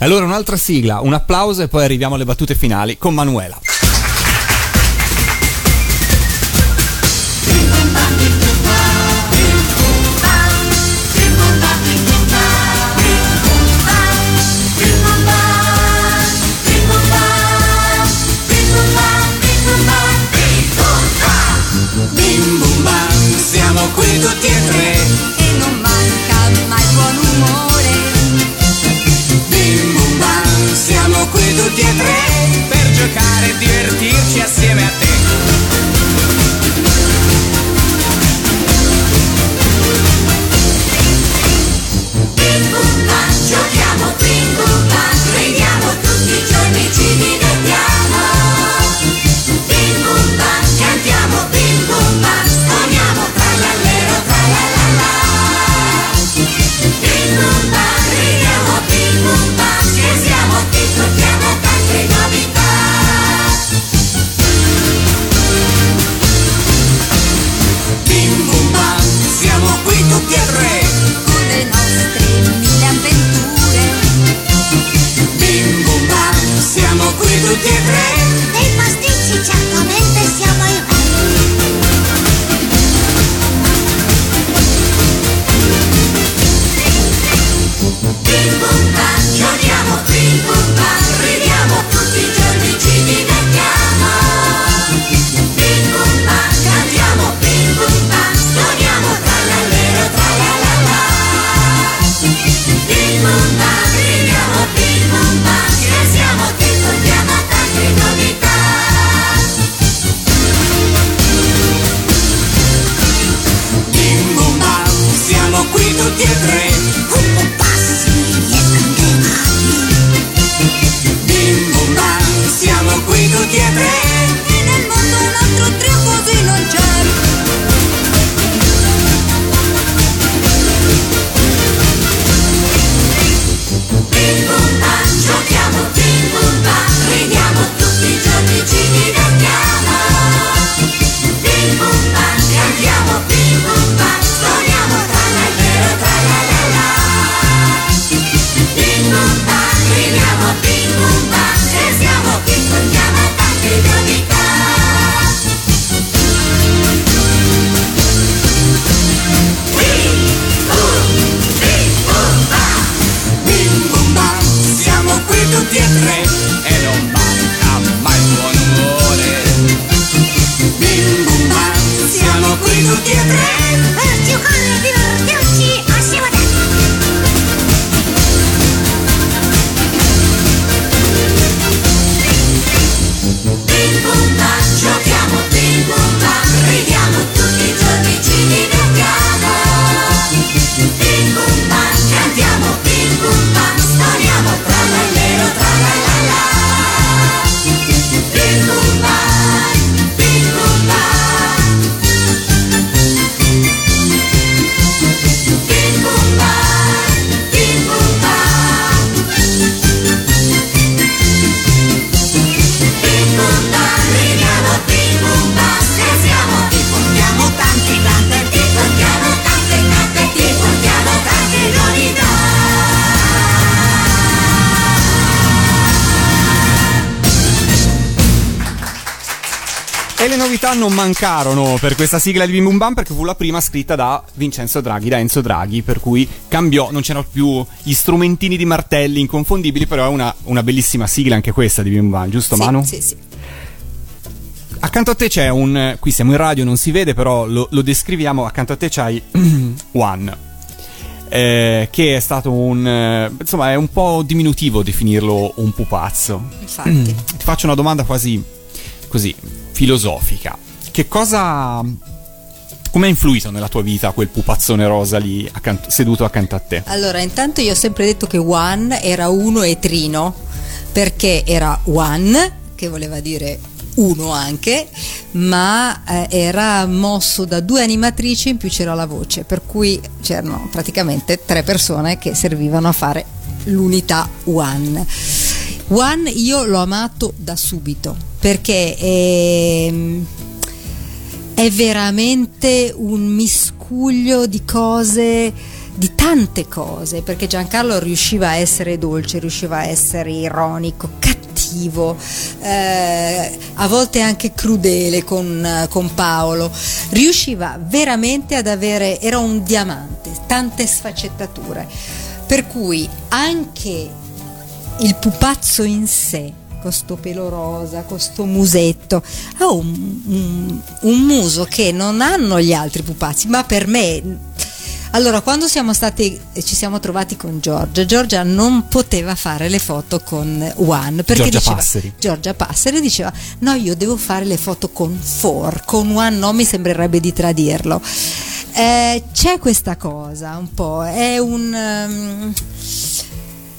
Allora un'altra sigla, un applauso e poi arriviamo alle battute finali con Manuela. Non mancarono per questa sigla di Bim Bum Bam perché fu la prima scritta da Vincenzo Draghi, da Enzo Draghi, per cui cambiò, non c'erano più gli strumentini di martelli inconfondibili, però è una, una bellissima sigla anche questa di Bim Bum Bam, giusto Sì, Manu? Sì, sì. Accanto a te c'è un. Qui siamo in radio, non si vede, però lo, lo descriviamo. Accanto a te c'hai <clears throat> One. eh, che è stato un. eh, insomma, è un po' diminutivo definirlo un pupazzo. Infatti. <clears throat> Ti faccio una domanda quasi così filosofica. Che cosa. Come ha influito nella tua vita quel pupazzone rosa lì accanto- seduto accanto a te? Allora, intanto io ho sempre detto che One era uno e trino, perché era One, che voleva dire uno anche, ma eh, era mosso da due animatrici in più c'era la voce, per cui c'erano praticamente tre persone che servivano a fare l'unità One. One io l'ho amato da subito, perché ehm, è veramente un miscuglio di cose, di tante cose, perché Giancarlo riusciva a essere dolce, riusciva a essere ironico, cattivo, eh, a volte anche crudele con, con Paolo, riusciva veramente ad avere, era un diamante, tante sfaccettature, per cui anche il pupazzo in sé con sto pelo rosa, con sto musetto, ha un, un- un muso che non hanno gli altri pupazzi, ma per me. Allora, quando siamo stati e ci siamo trovati con Giorgia, Giorgia non poteva fare le foto con One perché Giorgia diceva, Passeri. Giorgia Passeri diceva: No, io devo fare le foto con Four, con One no, mi sembrerebbe di tradirlo. Eh, c'è questa cosa un po', è un. ehm,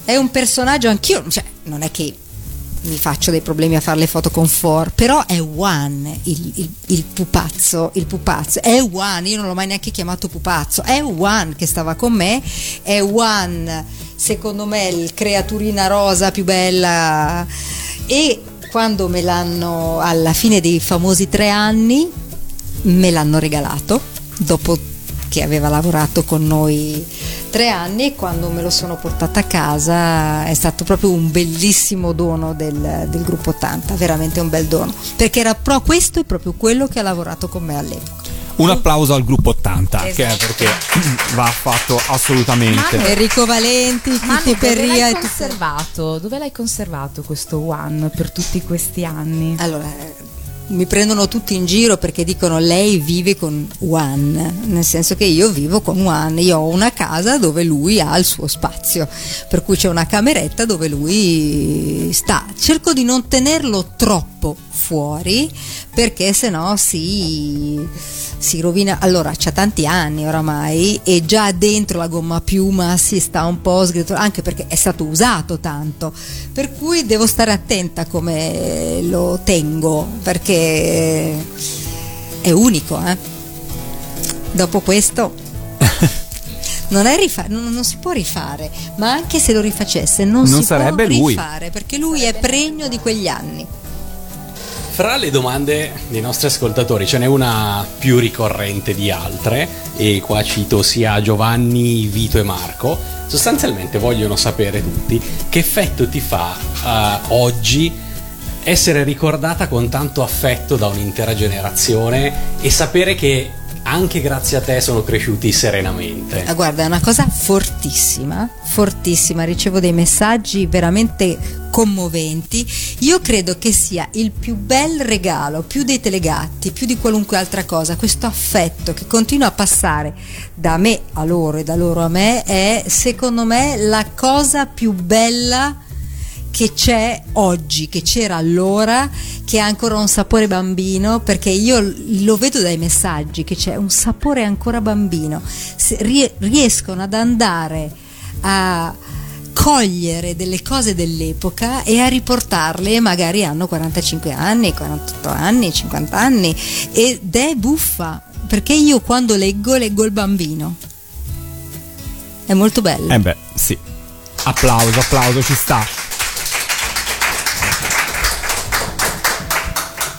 è un personaggio anch'io, cioè non è che mi faccio dei problemi a fare le foto con For, però è One il, il- il pupazzo, il pupazzo, è One, io non l'ho mai neanche chiamato pupazzo, è One che stava con me, è One secondo me il creaturina rosa più bella. E quando me l'hanno alla fine dei famosi tre anni me l'hanno regalato dopo che aveva lavorato con noi tre anni e quando me lo sono portata a casa è stato proprio un bellissimo dono del, del gruppo 80, veramente un bel dono, perché era pro questo è proprio quello che ha lavorato con me all'epoca. Un applauso al gruppo 80, che è Esatto. perché <clears throat> va fatto assolutamente. Enrico Valenti, Manu, Titti dove Perria l'hai e conservato? Dove l'hai conservato questo One per tutti questi anni? Allora, mi prendono tutti in giro perché dicono lei vive con One, nel senso che io vivo con One, io ho una casa dove lui ha il suo spazio, per cui c'è una cameretta dove lui sta. Cerco di non tenerlo troppo fuori perché sennò si, si rovina. Allora, c'ha tanti anni oramai e già dentro la gomma piuma si sta un po' sgretolando, anche perché è stato usato tanto, per cui devo stare attenta come lo tengo perché è unico. eh. Dopo questo <laughs> non, è rifa- non, non si può rifare, ma anche se lo rifacesse non, Non si sarebbe può lui. rifare perché lui è pregno di quegli anni. Fra le domande dei nostri ascoltatori ce n'è una più ricorrente di altre e qua cito sia Giovanni, Vito e Marco. Sostanzialmente vogliono sapere tutti che effetto ti fa eh, oggi essere ricordata con tanto affetto da un'intera generazione e sapere che anche grazie a te sono cresciuti serenamente. Ah, guarda, è una cosa fortissima, fortissima. Ricevo dei messaggi veramente commoventi. Io credo che sia il più bel regalo, più dei telegatti, più di qualunque altra cosa, questo affetto che continua a passare da me a loro e da loro a me è secondo me la cosa più bella che c'è oggi, che c'era allora, che ha ancora un sapore bambino, perché io lo vedo dai messaggi che c'è un sapore ancora bambino. Se rie- riescono ad andare a cogliere delle cose dell'epoca e a riportarle magari hanno 45 anni, 48 anni, 50 anni ed è buffa perché io quando leggo leggo il bambino è molto bello Eh beh, sì. Applauso, applauso, ci sta.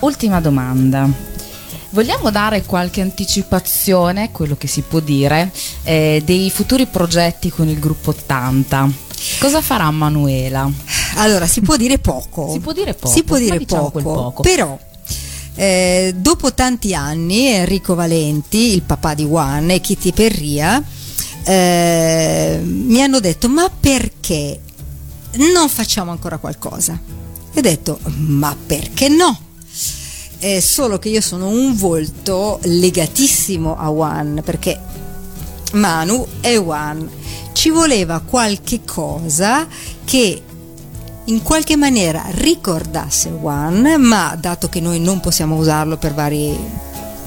Ultima domanda. Vogliamo dare qualche anticipazione, quello che si può dire, eh, dei futuri progetti con il gruppo 80? Cosa farà Manuela? Allora, si può dire poco. Si può dire poco, Si può dire diciamo poco, poco. Però Eh, dopo tanti anni Enrico Valenti, il papà di Juan e Kitty Perria eh, mi hanno detto ma perché non facciamo ancora qualcosa? E ho detto ma perché no? Eh, solo che io sono un volto legatissimo a Juan perché Manu e Juan ci voleva qualche cosa che in qualche maniera ricordasse Juan, ma dato che noi non possiamo usarlo per vari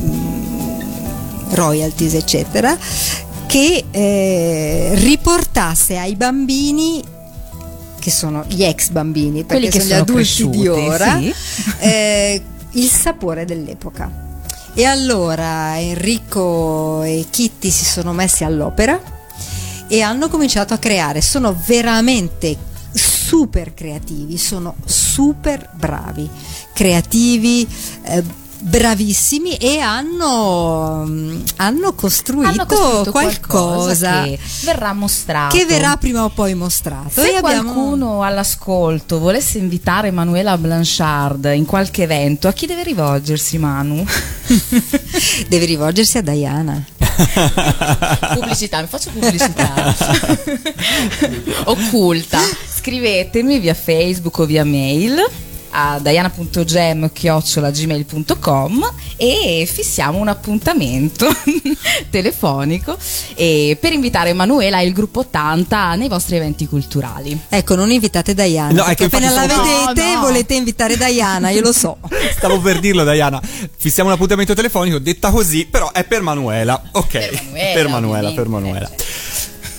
mm, royalties, eccetera, che eh, riportasse ai bambini che sono gli ex bambini, Quelli perché che sono gli sono adulti di ora, sì. eh, il sapore dell'epoca. E allora Enrico e Kitty si sono messi all'opera e hanno cominciato a creare. Sono veramente super creativi, sono super bravi, creativi, eh, bravissimi e hanno, hanno costruito, Hanno costruito qualcosa, che verrà mostrato. che verrà prima o poi mostrato. Se e abbiamo- qualcuno all'ascolto volesse invitare Emanuela Blanchard in qualche evento, a chi deve rivolgersi Manu? <laughs> deve rivolgersi a Diana. <laughs> pubblicità, mi faccio pubblicità. <laughs> Occulta. Scrivetemi via Facebook o via mail a diana.gem.gmail.com e fissiamo un appuntamento <laughs> telefonico e per invitare Emanuela e il gruppo 80 nei vostri eventi culturali. Ecco, non invitate Diana. No, è che appena la vedete No, no. volete invitare Diana, io lo so. <laughs> Stavo per dirlo, Diana. Fissiamo un appuntamento telefonico, detta così, però è per Manuela. Ok, Per Manuela, per Manuela, per. Manuela.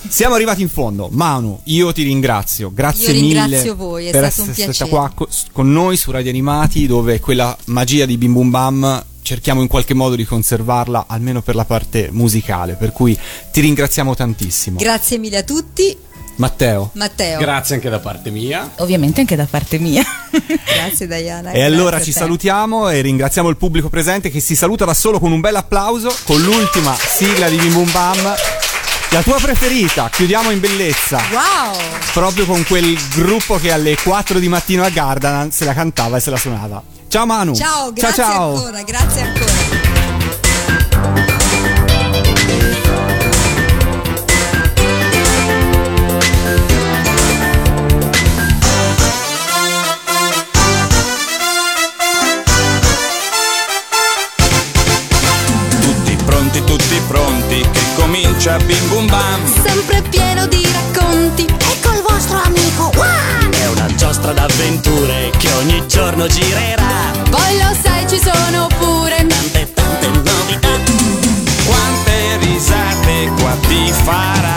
Siamo arrivati in fondo. Manu, io ti ringrazio. Grazie Io mille ringrazio voi, è per stato un essere stata piacere. qua co- con noi su Radio Animati, dove quella magia di Bim Bum Bam cerchiamo in qualche modo di conservarla, almeno per la parte musicale. Per cui ti ringraziamo tantissimo. Grazie mille a tutti. Matteo. Matteo. Grazie anche da parte mia. Ovviamente anche da parte mia. <laughs> Grazie Diana. E allora ci salutiamo e ringraziamo il pubblico presente che si saluta da solo con un bel applauso con l'ultima sigla di Bim Bum Bam. La tua preferita, chiudiamo in bellezza. Wow! Proprio con quel gruppo che alle 4 di mattino a Gardaland se la cantava e se la suonava. Ciao Manu. Ciao, grazie ciao. ciao. ancora, grazie ancora. Tutti pronti, tutti pronti, che comincia Bim Bum Bam. Sempre pieno di racconti. Ecco il vostro amico Juan. È una giostra d'avventure che ogni giorno girerà. Poi lo sai, ci sono pure Tante, tante novità. Quante risate qua ti farai.